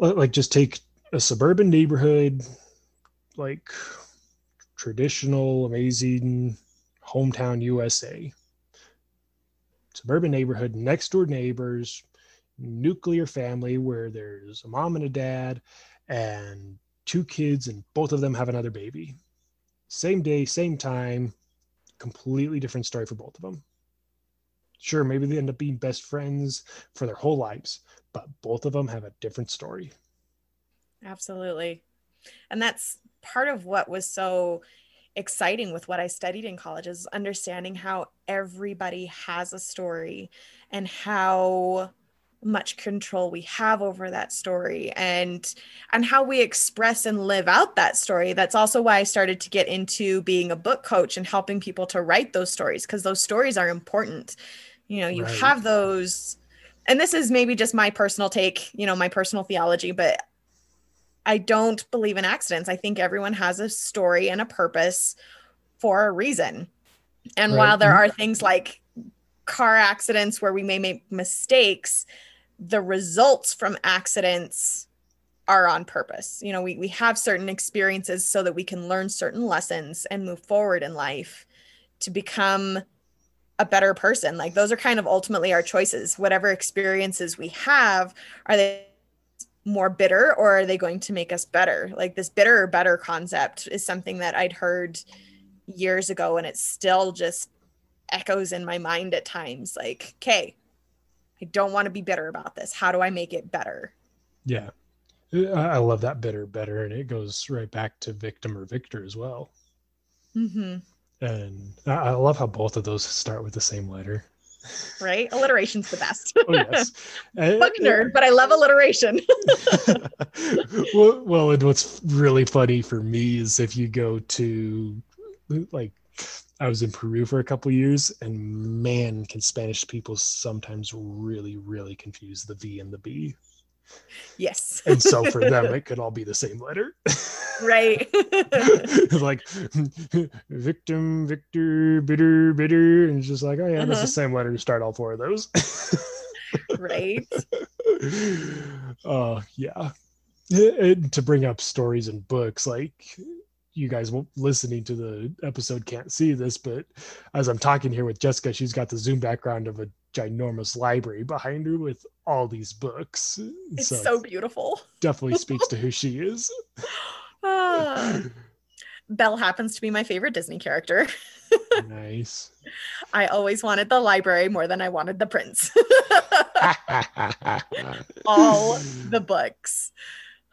like, just take a suburban neighborhood, like traditional, amazing hometown USA. Suburban neighborhood, next door neighbors, nuclear family where there's a mom and a dad and two kids, and both of them have another baby. Same day, same time, completely different story for both of them. Sure, maybe they end up being best friends for their whole lives, but both of them have a different story. Absolutely. And that's part of what was so exciting with what I studied in college is understanding how everybody has a story and how much control we have over that story and and how we express and live out that story that's also why i started to get into being a book coach and helping people to write those stories because those stories are important you know you right. have those and this is maybe just my personal take you know my personal theology but i don't believe in accidents i think everyone has a story and a purpose for a reason and right. while there mm-hmm. are things like car accidents where we may make mistakes the results from accidents are on purpose. You know, we, we have certain experiences so that we can learn certain lessons and move forward in life to become a better person. Like those are kind of ultimately our choices. Whatever experiences we have, are they more bitter or are they going to make us better? Like this bitter or better concept is something that I'd heard years ago and it still just echoes in my mind at times. Like, okay, I don't want to be bitter about this. How do I make it better? Yeah. I love that bitter, better. And it goes right back to victim or victor as well. Mm-hmm and I love how both of those start with the same letter. Right, alliteration's the best. <laughs> oh yes, <laughs> book nerd, but I love alliteration. <laughs> well, well, and what's really funny for me is if you go to like I was in Peru for a couple years, and man, can Spanish people sometimes really, really confuse the V and the B. Yes. and so for them, it could all be the same letter. right. <laughs> like victim, victor, bitter, bitter. And it's just like, oh, yeah, uh-huh. that's the uh-huh. same letter to start all four of those. right. <laughs> Uh, yeah. It, it, to bring up stories and books, like you guys listening to the episode can't see this, but as I'm talking here with Jessica, she's got the Zoom background of a ginormous library behind her with all these books. It's so, so beautiful. <laughs> Definitely speaks to who she is. Uh, Belle happens to be my favorite Disney character. <laughs> nice. I always wanted the library more than I wanted the prince. <laughs> all the books.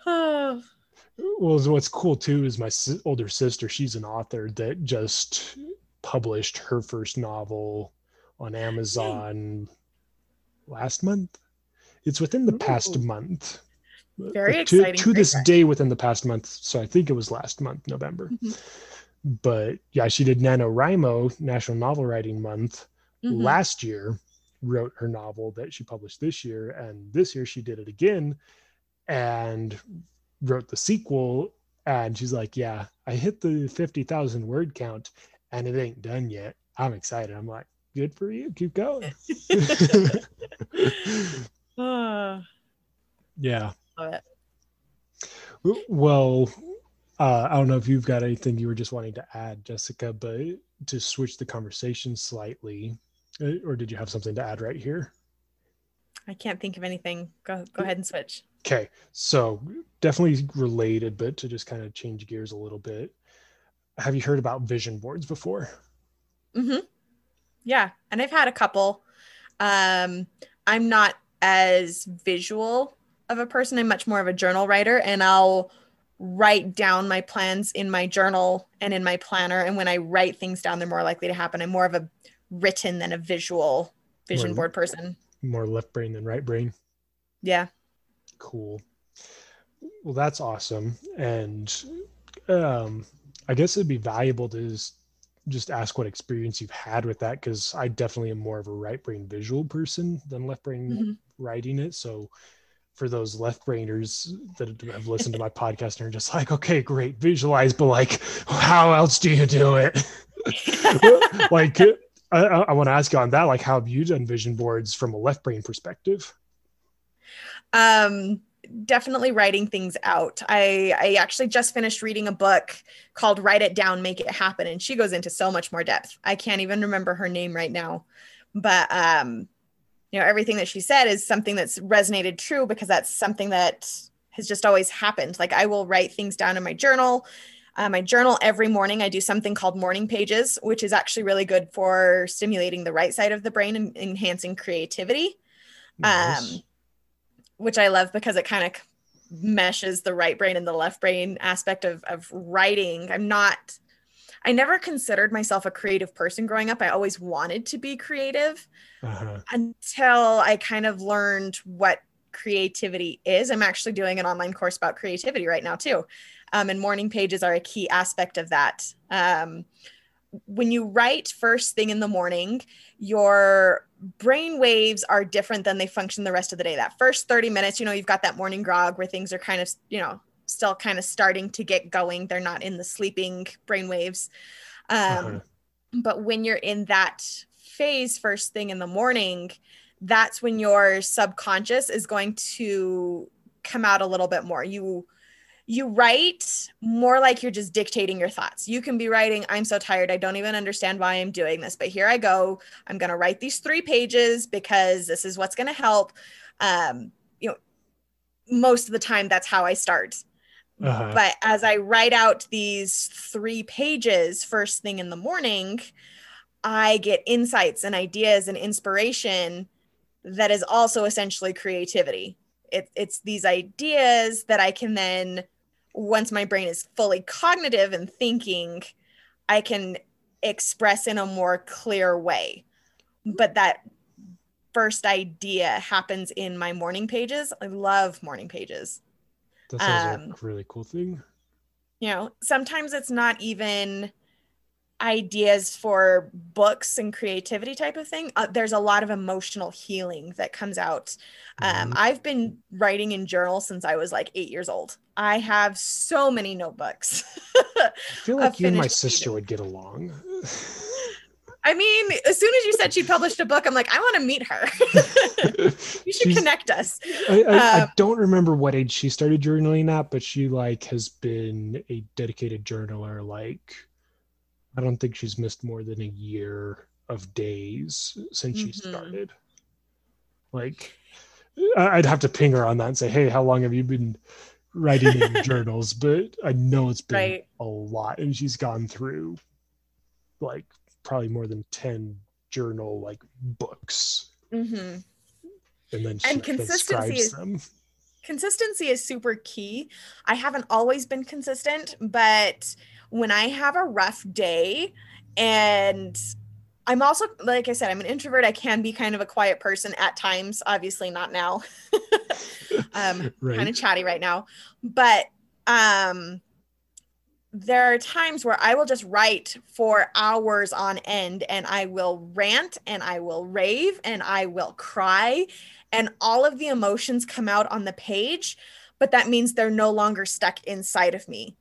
<sighs> well, what's cool too is my older sister. She's an author that just published her first novel on Amazon last month. It's within the Ooh. past month. Very exciting. To, to this day, within the past month. So I think it was last month, November. Mm-hmm. But yeah, she did NaNoWriMo, National Novel Writing Month, mm-hmm. last year, wrote her novel that she published this year. And this year she did it again and wrote the sequel. And she's like, Yeah, I hit the 50,000 word count and it ain't done yet. I'm excited. I'm like, good for you. Keep going. uh, <laughs> <laughs> yeah. Well, uh, I don't know if you've got anything you were just wanting to add, Jessica, but to switch the conversation slightly, uh, or did you have something to add right here? I can't think of anything. Go go ahead and switch. Okay, so definitely related, but to just kind of change gears a little bit. Have you heard about vision boards before? Mm-hmm. Yeah, and I've had a couple. Um, I'm not as visual of a person. I'm much more of a journal writer, and I'll write down my plans in my journal and in my planner. And when I write things down, they're more likely to happen. I'm more of a written than a visual vision more, board person. More left brain than right brain. Yeah. Cool. Well, that's awesome. And um, I guess it'd be valuable to just ask what experience you've had with that because I definitely am more of a right brain visual person than left brain mm-hmm. writing it. So for those left brainers that have listened to my podcast and are just like, okay, great, visualize, but like, how else do you do it? <laughs> like, I, I want to ask you on that. Like, how have you done vision boards from a left brain perspective? Um, definitely writing things out. I I actually just finished reading a book called Write It Down, Make It Happen and she goes into so much more depth. I can't even remember her name right now. But um you know everything that she said is something that's resonated true because that's something that has just always happened. Like I will write things down in my journal. Uh, my journal every morning i do something called morning pages which is actually really good for stimulating the right side of the brain and enhancing creativity nice. um, which I love because it kind of meshes the right brain and the left brain aspect of, of writing. I'm not, I never considered myself a creative person growing up. I always wanted to be creative uh-huh. until I kind of learned what creativity is. I'm actually doing an online course about creativity right now, too. Um, and morning pages are a key aspect of that. Um, when you write first thing in the morning, your brain waves are different than they function the rest of the day. That first 30 minutes, you know, you've got that morning grog where things are kind of, you know, still kind of starting to get going. They're not in the sleeping brain waves. Um, uh-huh. But when you're in that phase first thing in the morning, that's when your subconscious is going to come out a little bit more. You you write more like you're just dictating your thoughts. You can be writing, I'm so tired. I don't even understand why I'm doing this, but here I go. I'm going to write these three pages because this is what's going to help. Um, you know, most of the time, that's how I start. Uh-huh. But as I write out these three pages first thing in the morning, I get insights and ideas and inspiration that is also essentially creativity. It, it's these ideas that I can then once my brain is fully cognitive and thinking, I can express in a more clear way. But that first idea happens in my morning pages. I love morning pages. That sounds um, like a really cool thing. You know, sometimes it's not even ideas for books and creativity type of thing uh, there's a lot of emotional healing that comes out um, mm-hmm. i've been writing in journals since i was like eight years old i have so many notebooks i feel <laughs> like you and my sister reading. would get along I mean, as soon as you said she published a book, I'm like, I want to meet her. <laughs> you should She's, connect us. I, I, um, I, don't remember what age she started journaling at, but she like has been a dedicated journaler like I don't think she's missed more than a year of days since mm-hmm. she started. Like, I'd have to ping her on that and say, "Hey, how long have you been writing in <laughs> journals?" But I know it's been right. a lot, and she's gone through like probably more than ten journal like books. Mm-hmm. And then she and consistency is, them. Consistency is super key. I haven't always been consistent, but when I have a rough day and I'm also like I said, I'm an introvert. I can be kind of a quiet person at times, obviously not now. <laughs> um right. kind of chatty right now. But um there are times where I will just write for hours on end and I will rant and I will rave and I will cry and all of the emotions come out on the page, but that means they're no longer stuck inside of me.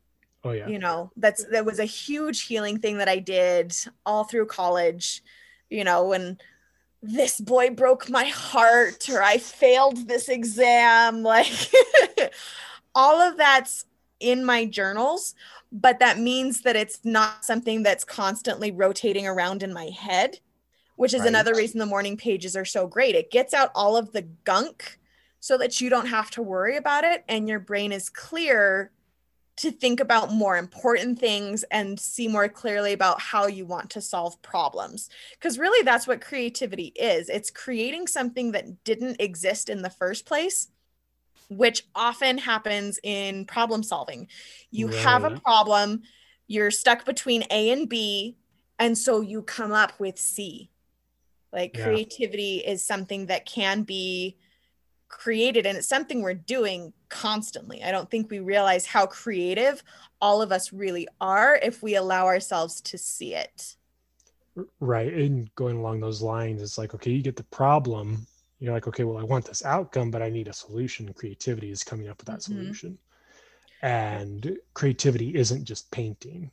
Oh yeah. You know, that's that was a huge healing thing that I did all through college. You know, when this boy broke my heart or I failed this exam, <laughs> like all of that's in my journals, but that means that it's not something that's constantly rotating around in my head, which is right. another reason the morning pages are so great. It gets out all of the gunk so that you don't have to worry about it and your brain is clear to think about more important things and see more clearly about how you want to solve problems. Because really, that's what creativity is it's creating something that didn't exist in the first place, which often happens in problem solving. You right. have a problem, you're stuck between A and B, and so you come up with C. Like yeah. creativity is something that can be created and it's something we're doing constantly. I don't think we realize how creative all of us really are if we allow ourselves to see it. Right. And going along those lines, it's like, okay, you get the problem. You're like, okay, well, I want this outcome, but I need a solution. Creativity is coming up with that mm-hmm. solution. And creativity isn't just painting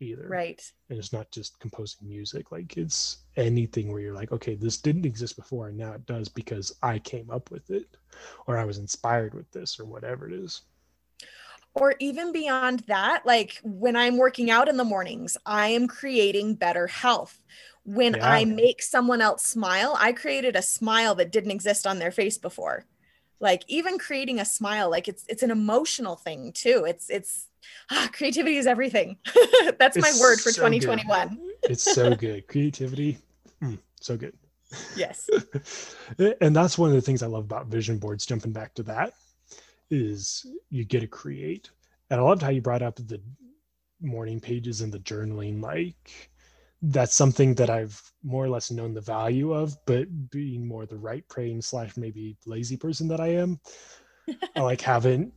either. Right. And it's not just composing music. Like it's anything where you're like, okay, this didn't exist before and now it does because I came up with it or I was inspired with this or whatever it is. Or even beyond that, like when I'm working out in the mornings, I am creating better health. When yeah. I make someone else smile, I created a smile that didn't exist on their face before. Like even creating a smile, like it's it's an emotional thing too. It's it's ah, creativity is everything. <laughs> That's it's my word for so 2021. Good. It's so good. Creativity, mm, so good. Yes. <laughs> and that's one of the things I love about vision boards. Jumping back to that, is you get to create. And I loved how you brought up the morning pages and the journaling. Like that's something that I've more or less known the value of, but being more the right brained slash maybe lazy person that I am, <laughs> I like haven't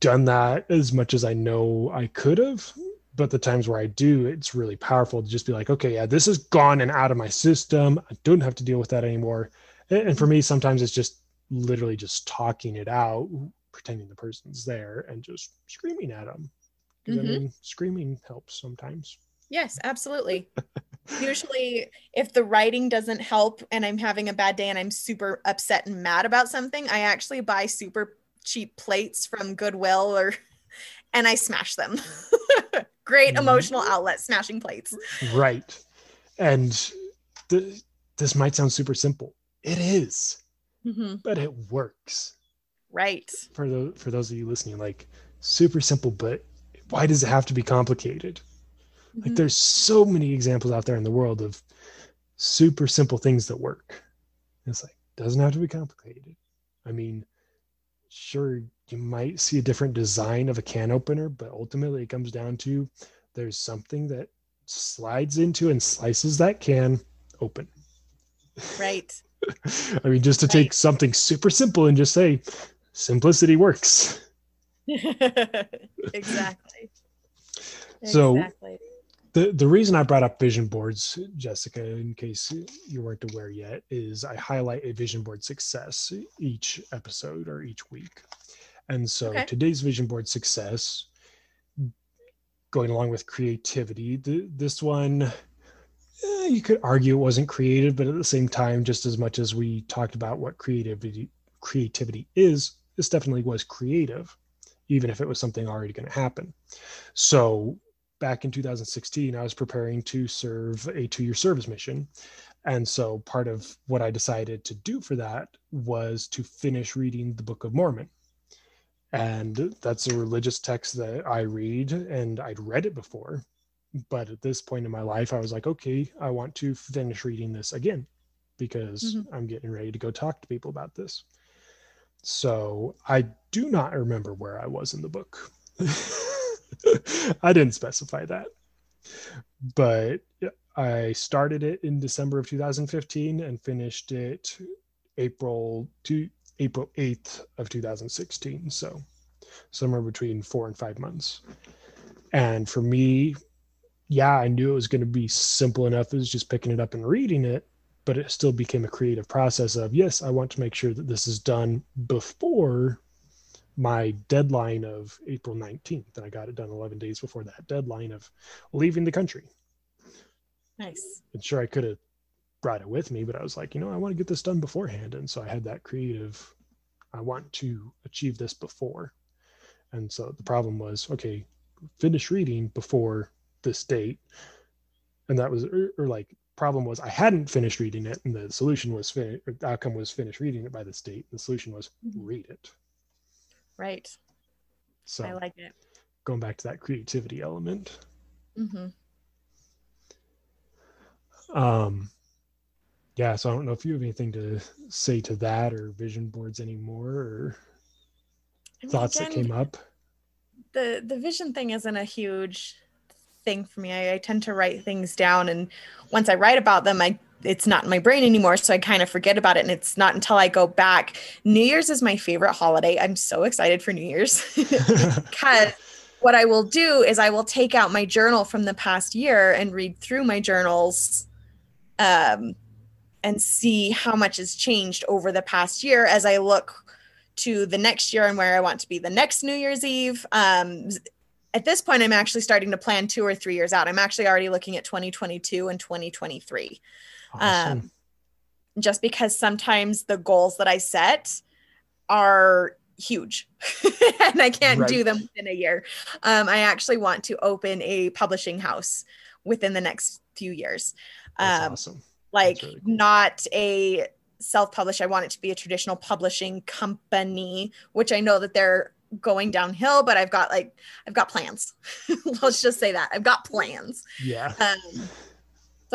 done that as much as I know I could have. But the times where I do, it's really powerful to just be like, okay, yeah, this is gone and out of my system. I don't have to deal with that anymore. And for me, sometimes it's just literally just talking it out, pretending the person's there and just screaming at them. Because mm-hmm. I mean, screaming helps sometimes. Yes, absolutely. Usually, if the writing doesn't help and I'm having a bad day and I'm super upset and mad about something, I actually buy super cheap plates from Goodwill or <laughs> and I smash them. <laughs> Great mm-hmm. emotional outlet, smashing plates. Right. And th- this might sound super simple. It is, mm-hmm. but it works. Right. For the for those of you listening, like super simple, but why does it have to be complicated? Mm-hmm. Like there's so many examples out there in the world of super simple things that work. It's like doesn't have to be complicated. I mean, sure you might see a different design of a can opener, but ultimately it comes down to there's something that slides into and slices that can open. Right. <laughs> I mean, just to right. take something super simple and just say simplicity works. <laughs> exactly. So exactly. The the reason I brought up vision boards, Jessica, in case you weren't aware yet, is I highlight a vision board success each episode or each week. And so okay. today's vision board success, going along with creativity, the, this one, eh, you could argue it wasn't creative, but at the same time, just as much as we talked about what creativity creativity is, this definitely was creative, even if it was something already going to happen. So back in 2016, I was preparing to serve a two-year service mission. And so part of what I decided to do for that was to finish reading the Book of Mormon and that's a religious text that I read and I'd read it before but at this point in my life I was like okay I want to finish reading this again because mm-hmm. I'm getting ready to go talk to people about this so I do not remember where I was in the book <laughs> I didn't specify that but I started it in December of 2015 and finished it April to April 8th of 2016. So somewhere between four and five months. And for me, yeah, I knew it was going to be simple enough as just picking it up and reading it, but it still became a creative process of, yes, I want to make sure that this is done before my deadline of April 19th. And I got it done 11 days before that deadline of leaving the country. Nice. And sure, I could have brought it with me, but I was like, you know, I want to get this done beforehand. And so I had that creative, I want to achieve this before. And so the problem was, okay, finish reading before this date. And that was, or, or like, problem was I hadn't finished reading it, and the solution was fin- the outcome was finish reading it by this date. The solution was mm-hmm. read it. Right. So I like it. Going back to that creativity element. Mm-hmm. Um, yeah, so I don't know if you have anything to say to that or vision boards anymore or I mean, thoughts again, that came up. The the vision thing isn't a huge thing for me. I, I tend to write things down and once I write about them, I it's not in my brain anymore so i kind of forget about it and it's not until i go back new year's is my favorite holiday i'm so excited for new year's <laughs> <laughs> because what i will do is i will take out my journal from the past year and read through my journals um, and see how much has changed over the past year as I look to the next year and where I want to be the next New Year's Eve. Um, at this point, I'm actually starting to plan two or three years out. I'm actually already looking at 2022 and 2023. Awesome. Um, just because sometimes the goals that I set are huge <laughs> and I can't right. do them within a year. Um, I actually want to open a publishing house within the next few years. Um, awesome like really cool. not a self-published i want it to be a traditional publishing company which i know that they're going downhill but i've got like i've got plans <laughs> let's just say that i've got plans yeah um,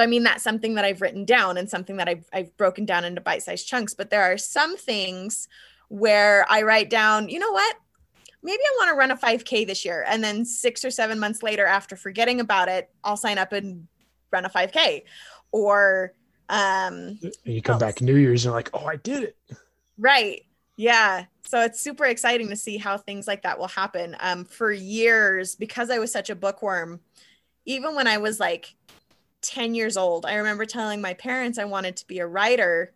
so i mean that's something that i've written down and something that i've, I've broken down into bite-sized chunks but there are some things where i write down you know what maybe i want to run a 5k this year and then six or seven months later after forgetting about it i'll sign up and run a 5k or um, you come back New Year's and like, oh, I did it. Right. Yeah. So it's super exciting to see how things like that will happen. Um, for years, because I was such a bookworm, even when I was like 10 years old, I remember telling my parents I wanted to be a writer.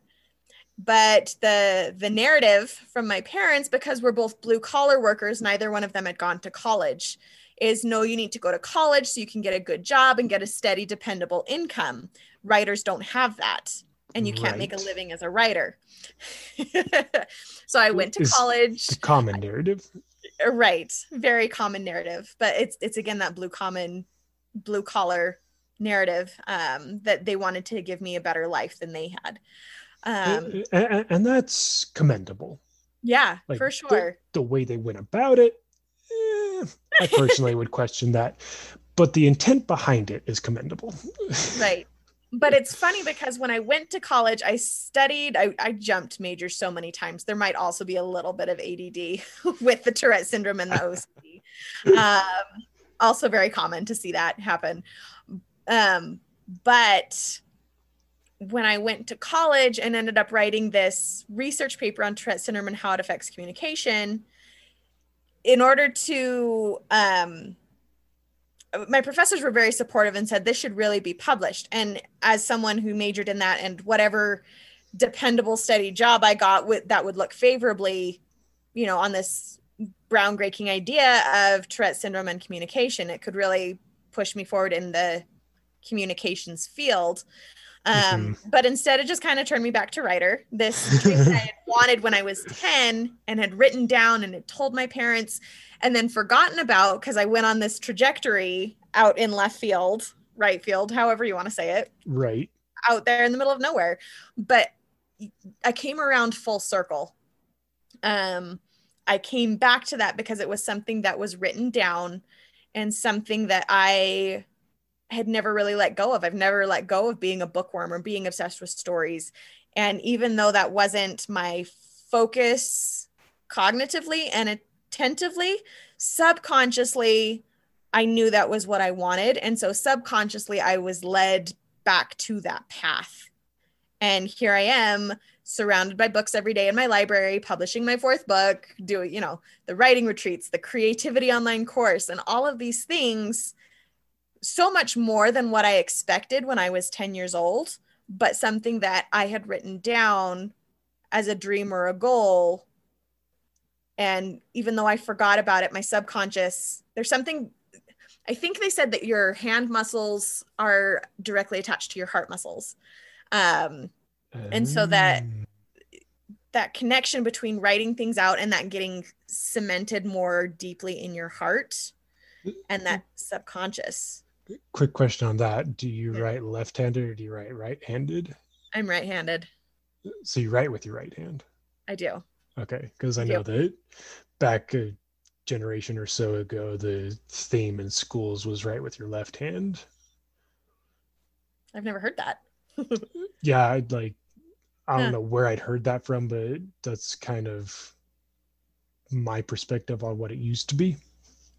But the the narrative from my parents, because we're both blue collar workers, neither one of them had gone to college, is no, you need to go to college so you can get a good job and get a steady, dependable income writers don't have that. and you can't right. make a living as a writer. <laughs> so I went to it's college. The common narrative. Right. Very common narrative. But it's it's again that blue common blue collar narrative um, that they wanted to give me a better life than they had. Um, and, and that's commendable. Yeah, like for sure. The, the, way they went about it, eh, I personally would question that. But the intent behind it is commendable. right but it's funny because when I went to college, I studied, I, I, jumped majors so many times. There might also be a little bit of ADD <laughs> with the Tourette syndrome and the OCD. <laughs> um, also, very common to see that happen. Um, but when I went to college and ended up writing this research paper on Tourette syndrome and how it affects communication, in order to um, my professors were very supportive and said this should really be published. And as someone who majored in that and whatever dependable steady job I got that would look favorably, you know, on this groundbreaking idea of Tourette syndrome and communication, it could really push me forward in the communications field. Um, mm-hmm. But instead, it just kind of turned me back to writer. This <laughs> dream I had wanted when I was 10 and had written down and had told my parents and then forgotten about because I went on this trajectory out in left field, right field, however you want to say it. Right. Out there in the middle of nowhere. But I came around full circle. Um, I came back to that because it was something that was written down and something that I had never really let go of. I've never let go of being a bookworm or being obsessed with stories. And even though that wasn't my focus cognitively and attentively, subconsciously, I knew that was what I wanted. And so subconsciously, I was led back to that path. And here I am surrounded by books every day in my library, publishing my fourth book, doing, you know, the writing retreats, the creativity online course, and all of these things. So much more than what I expected when I was 10 years old, but something that I had written down as a dream or a goal and even though I forgot about it, my subconscious, there's something I think they said that your hand muscles are directly attached to your heart muscles. Um, and so that oh. that connection between writing things out and that getting cemented more deeply in your heart and that subconscious. Quick question on that. Do you write left-handed or do you write right-handed? I'm right-handed. So you write with your right hand? I do. Okay, because I know that back a generation or so ago, the theme in schools was write with your left hand. I've never heard that. <laughs> yeah, I'd like I don't know where I'd heard that from, but that's kind of my perspective on what it used to be.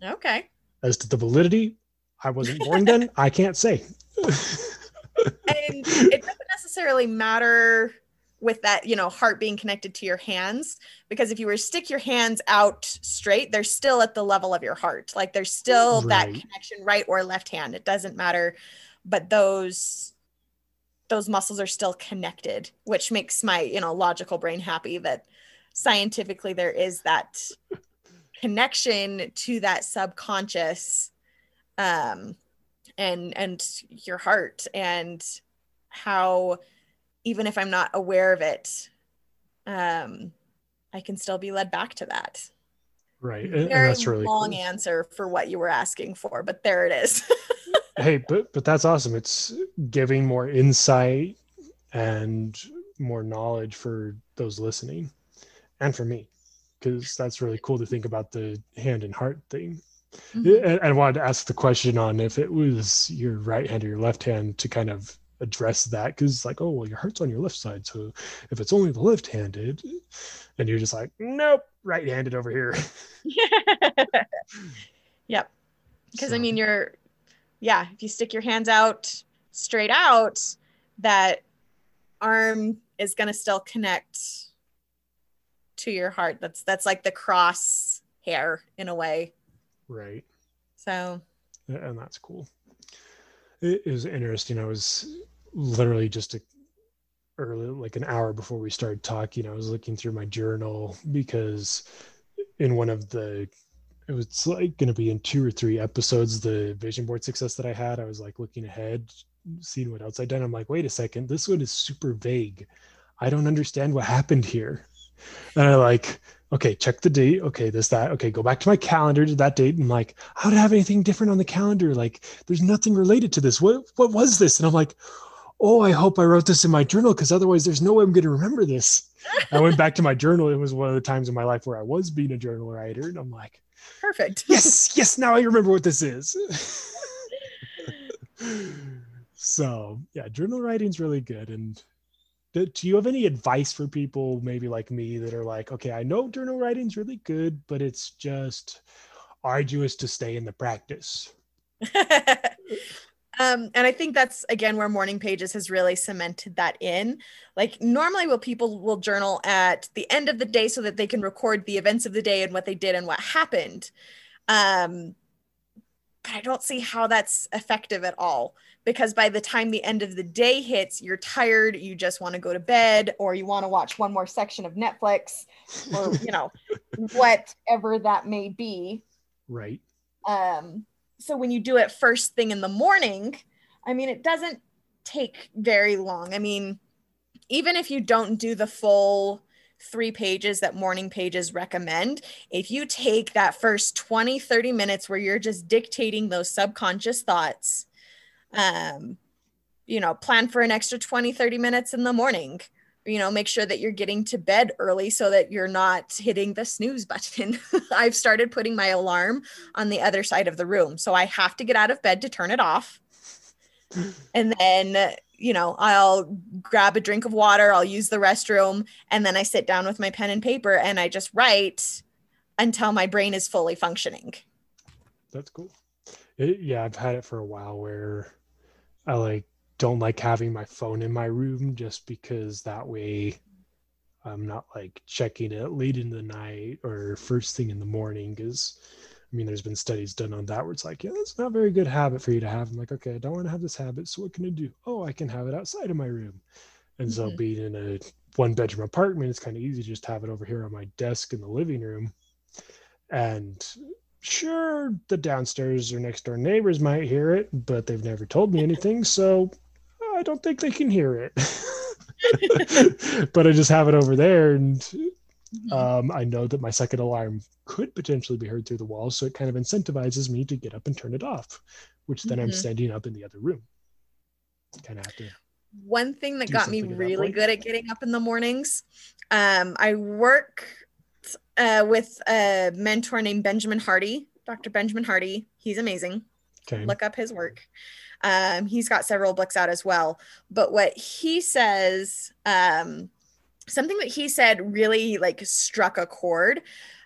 Okay. As to the validity, I wasn't born then. I can't say. <laughs> and it doesn't necessarily matter with that you know heart being connected to your hands because if you were to stick your hands out straight they're still at the level of your heart like there's still right. that connection right or left hand it doesn't matter but those those muscles are still connected which makes my you know logical brain happy that scientifically there is that connection to that subconscious um and and your heart and how even if I'm not aware of it, um, I can still be led back to that. Right. And, Very and that's really long cool. answer for what you were asking for, but there it is. <laughs> hey, but but that's awesome. It's giving more insight and more knowledge for those listening and for me because that's really cool to think about the hand and heart thing mm-hmm. and i wanted to ask the question on if it was your right hand or your left hand to kind of address that because it's like oh well your heart's on your left side so if it's only the left-handed and you're just like nope right-handed over here <laughs> yep because so. i mean you're yeah if you stick your hands out straight out that arm is going to still connect to your heart that's that's like the cross hair in a way right so and that's cool it was interesting. I was literally just a, early, like an hour before we started talking. I was looking through my journal because in one of the, it was like going to be in two or three episodes, the vision board success that I had. I was like looking ahead seeing what else I'd done. I'm like, wait a second, this one is super vague. I don't understand what happened here. And I like, okay, check the date. Okay, this, that. Okay, go back to my calendar to that date. And like, how to have anything different on the calendar? Like, there's nothing related to this. What what was this? And I'm like, oh, I hope I wrote this in my journal because otherwise there's no way I'm gonna remember this. <laughs> I went back to my journal. It was one of the times in my life where I was being a journal writer. And I'm like, perfect. <laughs> yes, yes, now I remember what this is. <laughs> so yeah, journal writing's really good. And do you have any advice for people maybe like me that are like okay i know journal writing's really good but it's just arduous to stay in the practice <laughs> um, and i think that's again where morning pages has really cemented that in. Like normally will people will journal at the end of the day so that they can record the events of the day and what they did and what happened. Um, but i don't see how that's effective at all because by the time the end of the day hits, you're tired, you just want to go to bed, or you want to watch one more section of Netflix, or you know, <laughs> whatever that may be. Right. Um, so when you do it first thing in the morning, I mean, it doesn't take very long. I mean, even if you don't do the full three pages that morning pages recommend. If you take that first 20 30 minutes where you're just dictating those subconscious thoughts um, you know plan for an extra 20 30 minutes in the morning. You know make sure that you're getting to bed early so that you're not hitting the snooze <laughs> button. I've started putting my alarm on the other side of the room. So i have to get out of bed to turn it off. And then you know i'll grab a drink of water i'll use the restroom and then i sit down with my pen and paper and i just write until my brain is fully functioning that's cool it, yeah i've had it for a while where I like don't like having my phone in my room just because that way I'm not like checking it late in the night or first thing in the morning. Because I mean, there's been studies done on that where it's like, yeah, that's not a very good habit for you to have. I'm like, okay, I don't want to have this habit. So what can I do? Oh, I can have it outside of my room. And mm-hmm. so being in a one bedroom apartment, it's kind of easy to just have it over here on my desk in the living room. And sure, the downstairs or next door neighbors might hear it, but they've never told me anything. So I don't think they can hear it. <laughs> <laughs> but I just have it over there. And mm-hmm. um, I know that my second alarm could potentially be heard through the wall. So it kind of incentivizes me to get up and turn it off, which then mm-hmm. I'm standing up in the other room. Kind of have to. One thing that got me really good at getting up in the mornings, um, I work uh, with a mentor named Benjamin Hardy, Dr. Benjamin Hardy. He's amazing. Okay. Look up his work. Um, he's got several books out as well. But what he says, um, something that he said really like struck a chord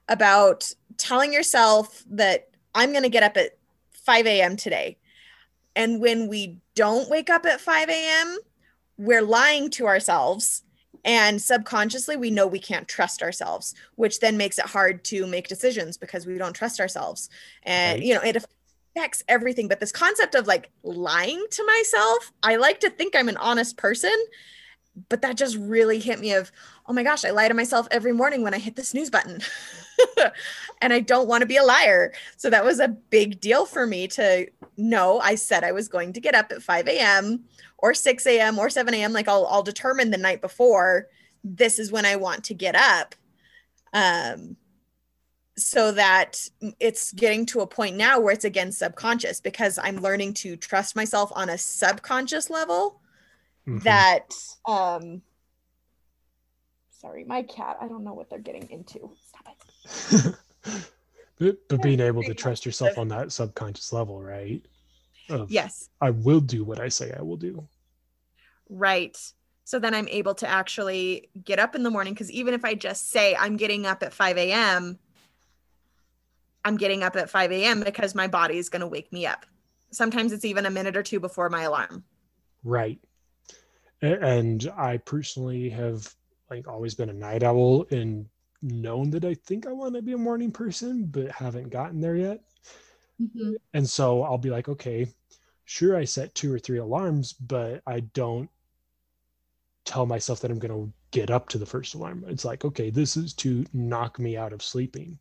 about telling yourself that I'm going to get up at 5 a.m. today. And when we don't wake up at 5 a.m., we're lying to ourselves and subconsciously we know we can't trust ourselves which then makes it hard to make decisions because we don't trust ourselves and right. you know it affects everything but this concept of like lying to myself i like to think i'm an honest person but that just really hit me of oh my gosh i lie to myself every morning when i hit the snooze button <laughs> and i don't want to be a liar so that was a big deal for me to know i said i was going to get up at 5 a.m or 6 a.m. or 7 a.m. Like I'll I'll determine the night before this is when I want to get up. Um so that it's getting to a point now where it's again subconscious because I'm learning to trust myself on a subconscious level mm-hmm. that um sorry, my cat, I don't know what they're getting into. Stop it. <laughs> but, but being able to trust yourself on that subconscious level, right? of yes i will do what i say i will do right so then i'm able to actually get up in the morning because even if i just say i'm getting up at 5 a.m i'm getting up at 5 a.m because my body is going to wake me up sometimes it's even a minute or two before my alarm right and i personally have like always been a night owl and known that i think i want to be a morning person but haven't gotten there yet. Mm-hmm. and so i'll be like okay sure i set two or three alarms but i don't tell myself that i'm going to get up to the first alarm. It's like okay this is to knock me out of sleeping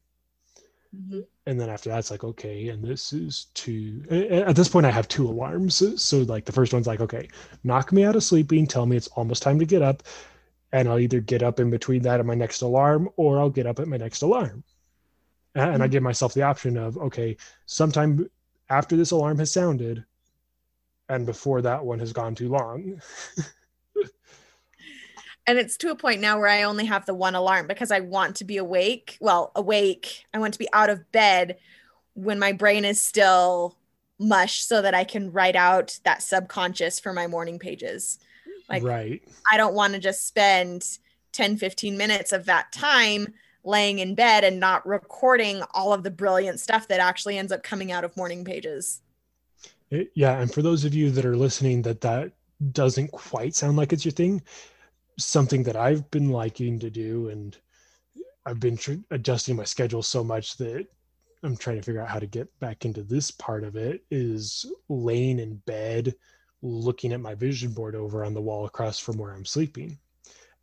Mm-hmm. And then after that, it's like, okay, and this is two. At this point, I have two alarms. So, like, the first one's like, okay, knock me out of sleeping, tell me it's almost time to get up. And I'll either get up in between that and my next alarm, or I'll get up at my next alarm. And mm-hmm. I give myself the option of, okay, sometime after this alarm has sounded and before that one has gone too long. <laughs> and it's to a point now where I only have the one alarm because I want to be awake. Well, awake. I want to be out of bed when my brain is still mush so that I can write out that subconscious for my morning pages. Like right. I don't want to just spend 10 15 minutes of that time laying in bed and not recording all of the brilliant stuff that actually ends up coming out of morning pages. It, yeah, and for those of you that are listening that that doesn't quite sound like it's your thing, something that I've been liking to do, and I've been tr- adjusting my schedule so much that I'm trying to figure out how to get back into this part of it is laying in bed, looking at my vision board over on the wall across from where I'm sleeping,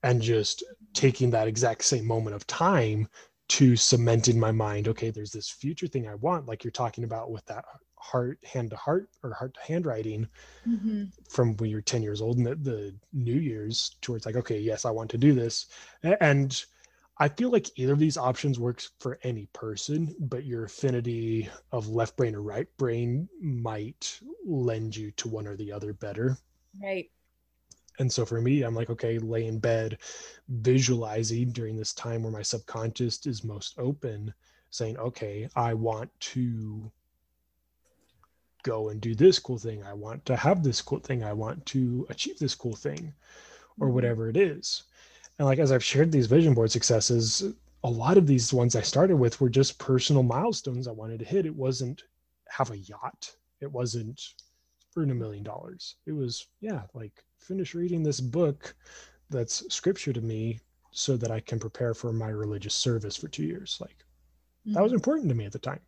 and just taking that exact same moment of time to cement in my mind okay there's this future thing i want like you're talking about with that heart hand to heart or heart to handwriting mm-hmm. from when you're 10 years old and the, the new year's towards like okay yes i want to do this. And i feel like either of these options works for any person but your affinity of left brain or right brain might lend you to one or the other better. Right. And so for me i'm like okay lay in bed visualizing during this time where my subconscious is most open saying okay i want to go and do this cool thing. I want to have this cool thing. I want to achieve this cool thing or mm-hmm. whatever it is. And like as I've shared these vision board successes, a lot of these ones I started with were just personal milestones I wanted to hit. It wasn't have a yacht. It wasn't earn a million dollars. It was, yeah, like finish reading this book that's scripture to me so that I can prepare for my religious service for two years. Like mm-hmm. that was mm-hmm. important to me at the time.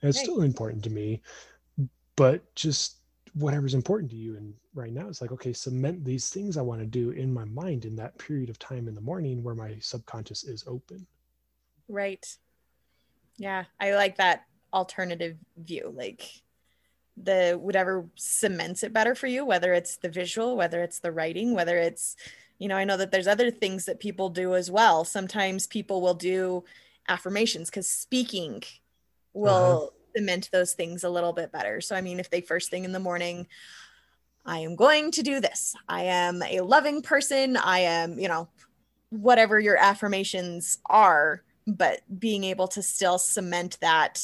And it's still important to me but just whatever's important to you. And right now it's like okay cement these things i want to do in my mind in that period of time in the morning where my subconscious is open. Right. Yeah i like that alternative view like the whatever cements it better for you whether it's the visual whether it's the writing whether it's you know i know that there's other things that people do as well. Sometimes people will do affirmations because speaking will uh-huh cement those things a little bit better. So, I mean, if they first thing in the morning, I am going to do this, I am a loving person, I am, you know, whatever your affirmations are, but being able to still cement that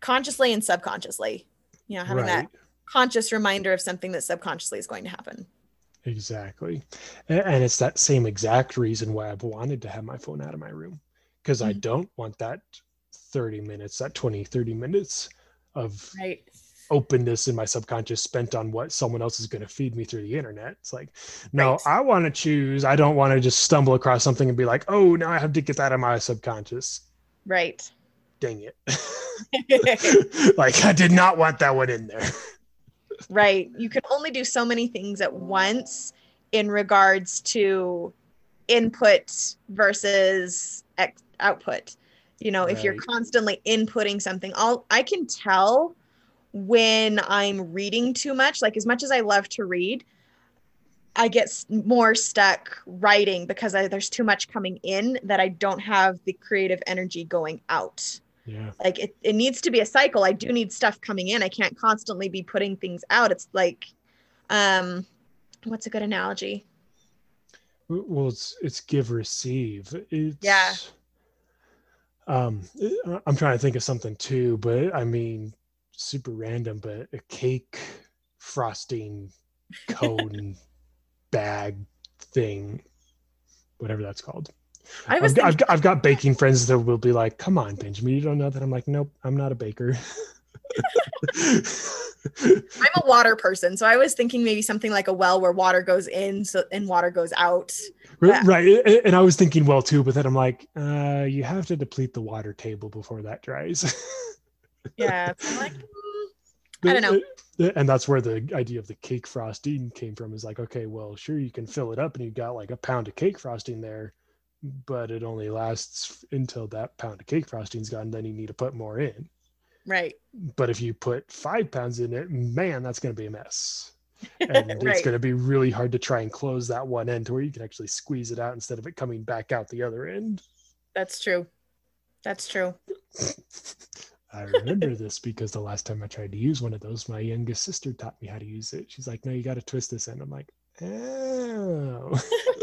consciously and subconsciously, you know, having right. that conscious reminder of something that subconsciously is going to happen. Exactly. And it's that same exact reason why I've wanted to have my phone out of my room because mm-hmm. I don't want that 30 minutes, that 20, 30 minutes of right. openness in my subconscious spent on what someone else is going to feed me through the internet. It's like, no, right. I want to choose. I don't want to just stumble across something and be like, oh, now I have to get that out of my subconscious. Right. Dang it. <laughs> <laughs> like, I did not want that one in there. right. You can only do so many things at once in regards to input versus ex- output you know right. if you're constantly inputting something i'll i can tell when i'm reading too much. Like as much as i love to read i get more stuck writing because I, there's too much coming in that i don't have the creative energy going out. Yeah. Like it, it needs to be a cycle. I do need stuff coming in. I can't constantly be putting things out. It's like um what's a good analogy? Well it's it's give receive. It's yeah um, I'm trying to think of something too, but I mean, super random, but a cake frosting <laughs> cone bag thing, whatever that's called. I was I've, thinking- I've, I've got baking friends that will be like, "Come on, Benjamin, you don't know that." I'm like, "Nope, I'm not a baker." <laughs> I'm a water person, so I was thinking maybe something like a well where water goes in so and water goes out. But, right, and I was thinking well too, but then I'm like, uh, you have to deplete the water table before that dries. <laughs> yeah, I'm like, mm, I don't know. And that's where the idea of the cake frosting came from. Is like, okay, well, sure, you can fill it up, and you got like a pound of cake frosting there, but it only lasts until that pound of cake frosting's gone. Then you need to put more in. Right. But if you put five pounds in it, man, that's going to be a mess. <laughs> And right. it's going to be really hard to try and close that one end to where you can actually squeeze it out instead of it coming back out the other end. That's true. That's true. <laughs> I remember this because the last time I tried to use one of those, my youngest sister taught me how to use it. She's like, "No, you got to twist this end." I'm like, "Oh,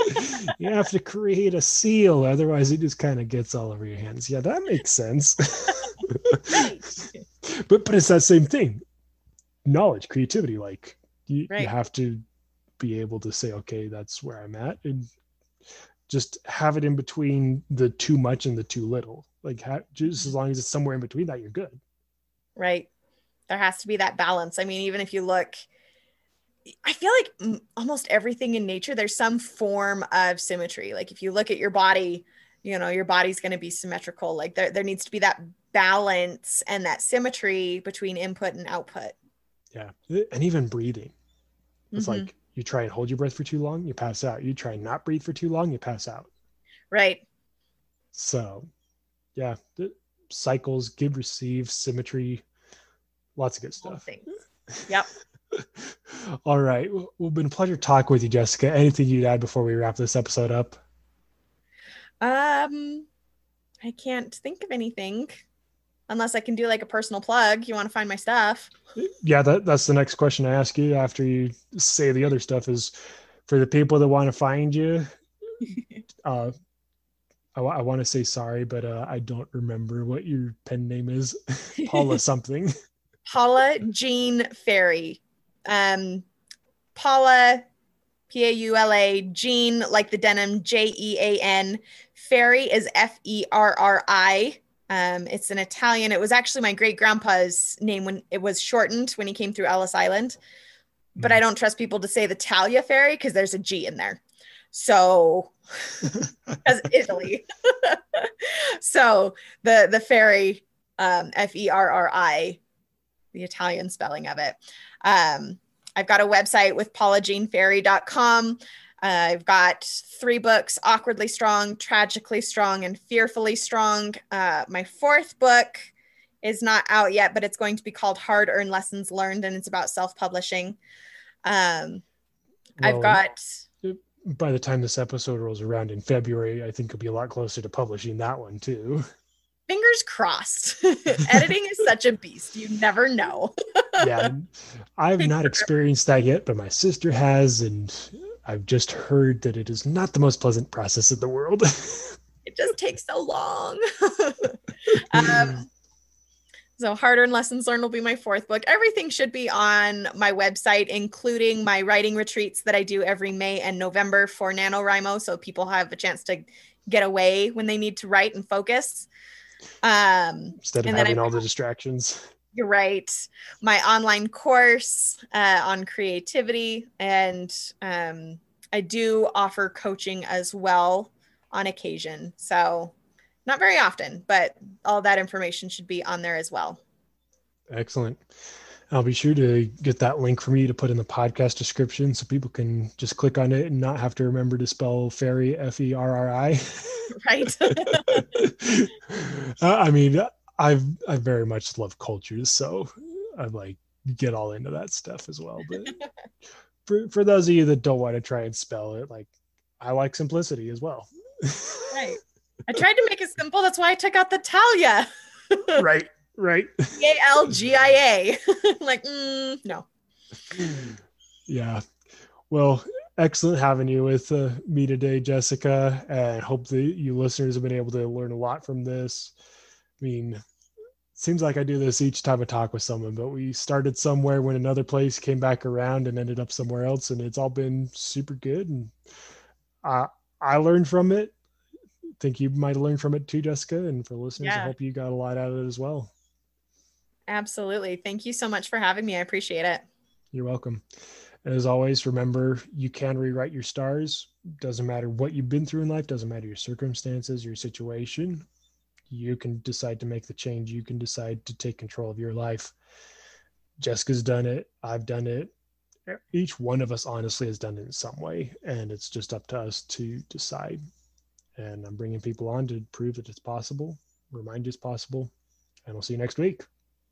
<laughs> you have to create a seal, otherwise it just kind of gets all over your hands." Yeah, that makes sense. <laughs> but but it's that same thing. Knowledge, creativity, like you, right. you have to be able to say, "Okay, that's where I'm at," and just have it in between the too much and the too little like just as mm-hmm. long as it's somewhere in between that you're good right there has to be that balance i mean even if you look i feel like almost everything in nature there's some form of symmetry. Like if you look at your body you know your body's going to be symmetrical. Like there, there needs to be that balance and that symmetry between input and output. Yeah. And even breathing. It's mm-hmm. like you try and hold your breath for too long you pass out. You try and not breathe for too long you pass out. Right. So yeah, cycles, give, receive, symmetry, lots of good stuff. Yep. <laughs> All right. Well, it's been a pleasure talking with you, Jessica. Anything you'd add before we wrap this episode up? Um, I can't think of anything unless I can do like a personal plug. You want to find my stuff? Yeah, that, that's the next question I ask you after you say the other stuff is for the people that want to find you. <laughs> uh, I, I want to say sorry, but uh, I don't remember what your pen name is. <laughs> Paula something. <laughs> Paula Jean Ferri. Um, Paula, P A U L A, Jean, like the denim, J E A N. Ferri is F E R R I. Um, it's an Italian. It was actually my great grandpa's name when it was shortened when he came through Ellis Island. But I mm. don't trust people to say the Talia Ferry because there's a G in there. So <laughs> as Italy. <laughs> so the the Ferri, um, F E R R I, the Italian spelling of it. Um, I've got a website with paulajeanferry.com. Uh, I've got three books Awkwardly Strong, Tragically Strong, and Fearfully Strong. Uh, my fourth book is not out yet, but it's going to be called Hard Earned Lessons Learned, and it's about self publishing. Um, well, I've got by the time this episode rolls around in February, I think it'll be a lot closer to publishing that one too. <laughs> Fingers crossed. <laughs> Editing is such a beast. You never know. <laughs> yeah. I've not experienced that yet, but my sister has, and I've just heard that it is not the most pleasant process in the world. it just takes so long. <laughs> um, so, Hard Earned Lessons Learned will be my fourth book. Everything should be on my website, including my writing retreats that I do every May and November for NaNoWriMo. So, people have a chance to get away when they need to write and focus. Um, Instead of having all the distractions. You're right. My online course uh, on creativity. And um, I do offer coaching as well on occasion. So, not very often, but all that information should be on there as well. Excellent. I'll be sure to get that link for me to put in the podcast description so people can just click on it and not have to remember to spell Ferri F E R R I. Right. <laughs> uh, I mean, I've I very much love cultures, so I like get all into that stuff as well. But <laughs> for for those of you that don't want to try and spell it, like I like simplicity as well. Right. I tried to make it simple. That's why I took out the Talia. right, right. A L G I A. <laughs> Like, mm, no. Yeah. Well, excellent having you with uh, me today, Jessica. And hope that you listeners have been able to learn a lot from this. I mean, seems like I do this each time I talk with someone, but we started somewhere, went another place, came back around, and ended up somewhere else, and it's all been super good. And I I learned from it think you might have learned from it too, Jessica. And for listeners, yeah. I hope you got a lot out of it as well. Absolutely. Thank you so much for having me. I appreciate it. You're welcome. And as always, remember you can rewrite your stars. Doesn't matter what you've been through in life, doesn't matter your circumstances, your situation. You can decide to make the change. You can decide to take control of your life. Jessica's done it. I've done it. Each one of us honestly has done it in some way. And it's just up to us to decide and I'm bringing people on to prove that it's possible, remind you it's possible, and we'll see you next week.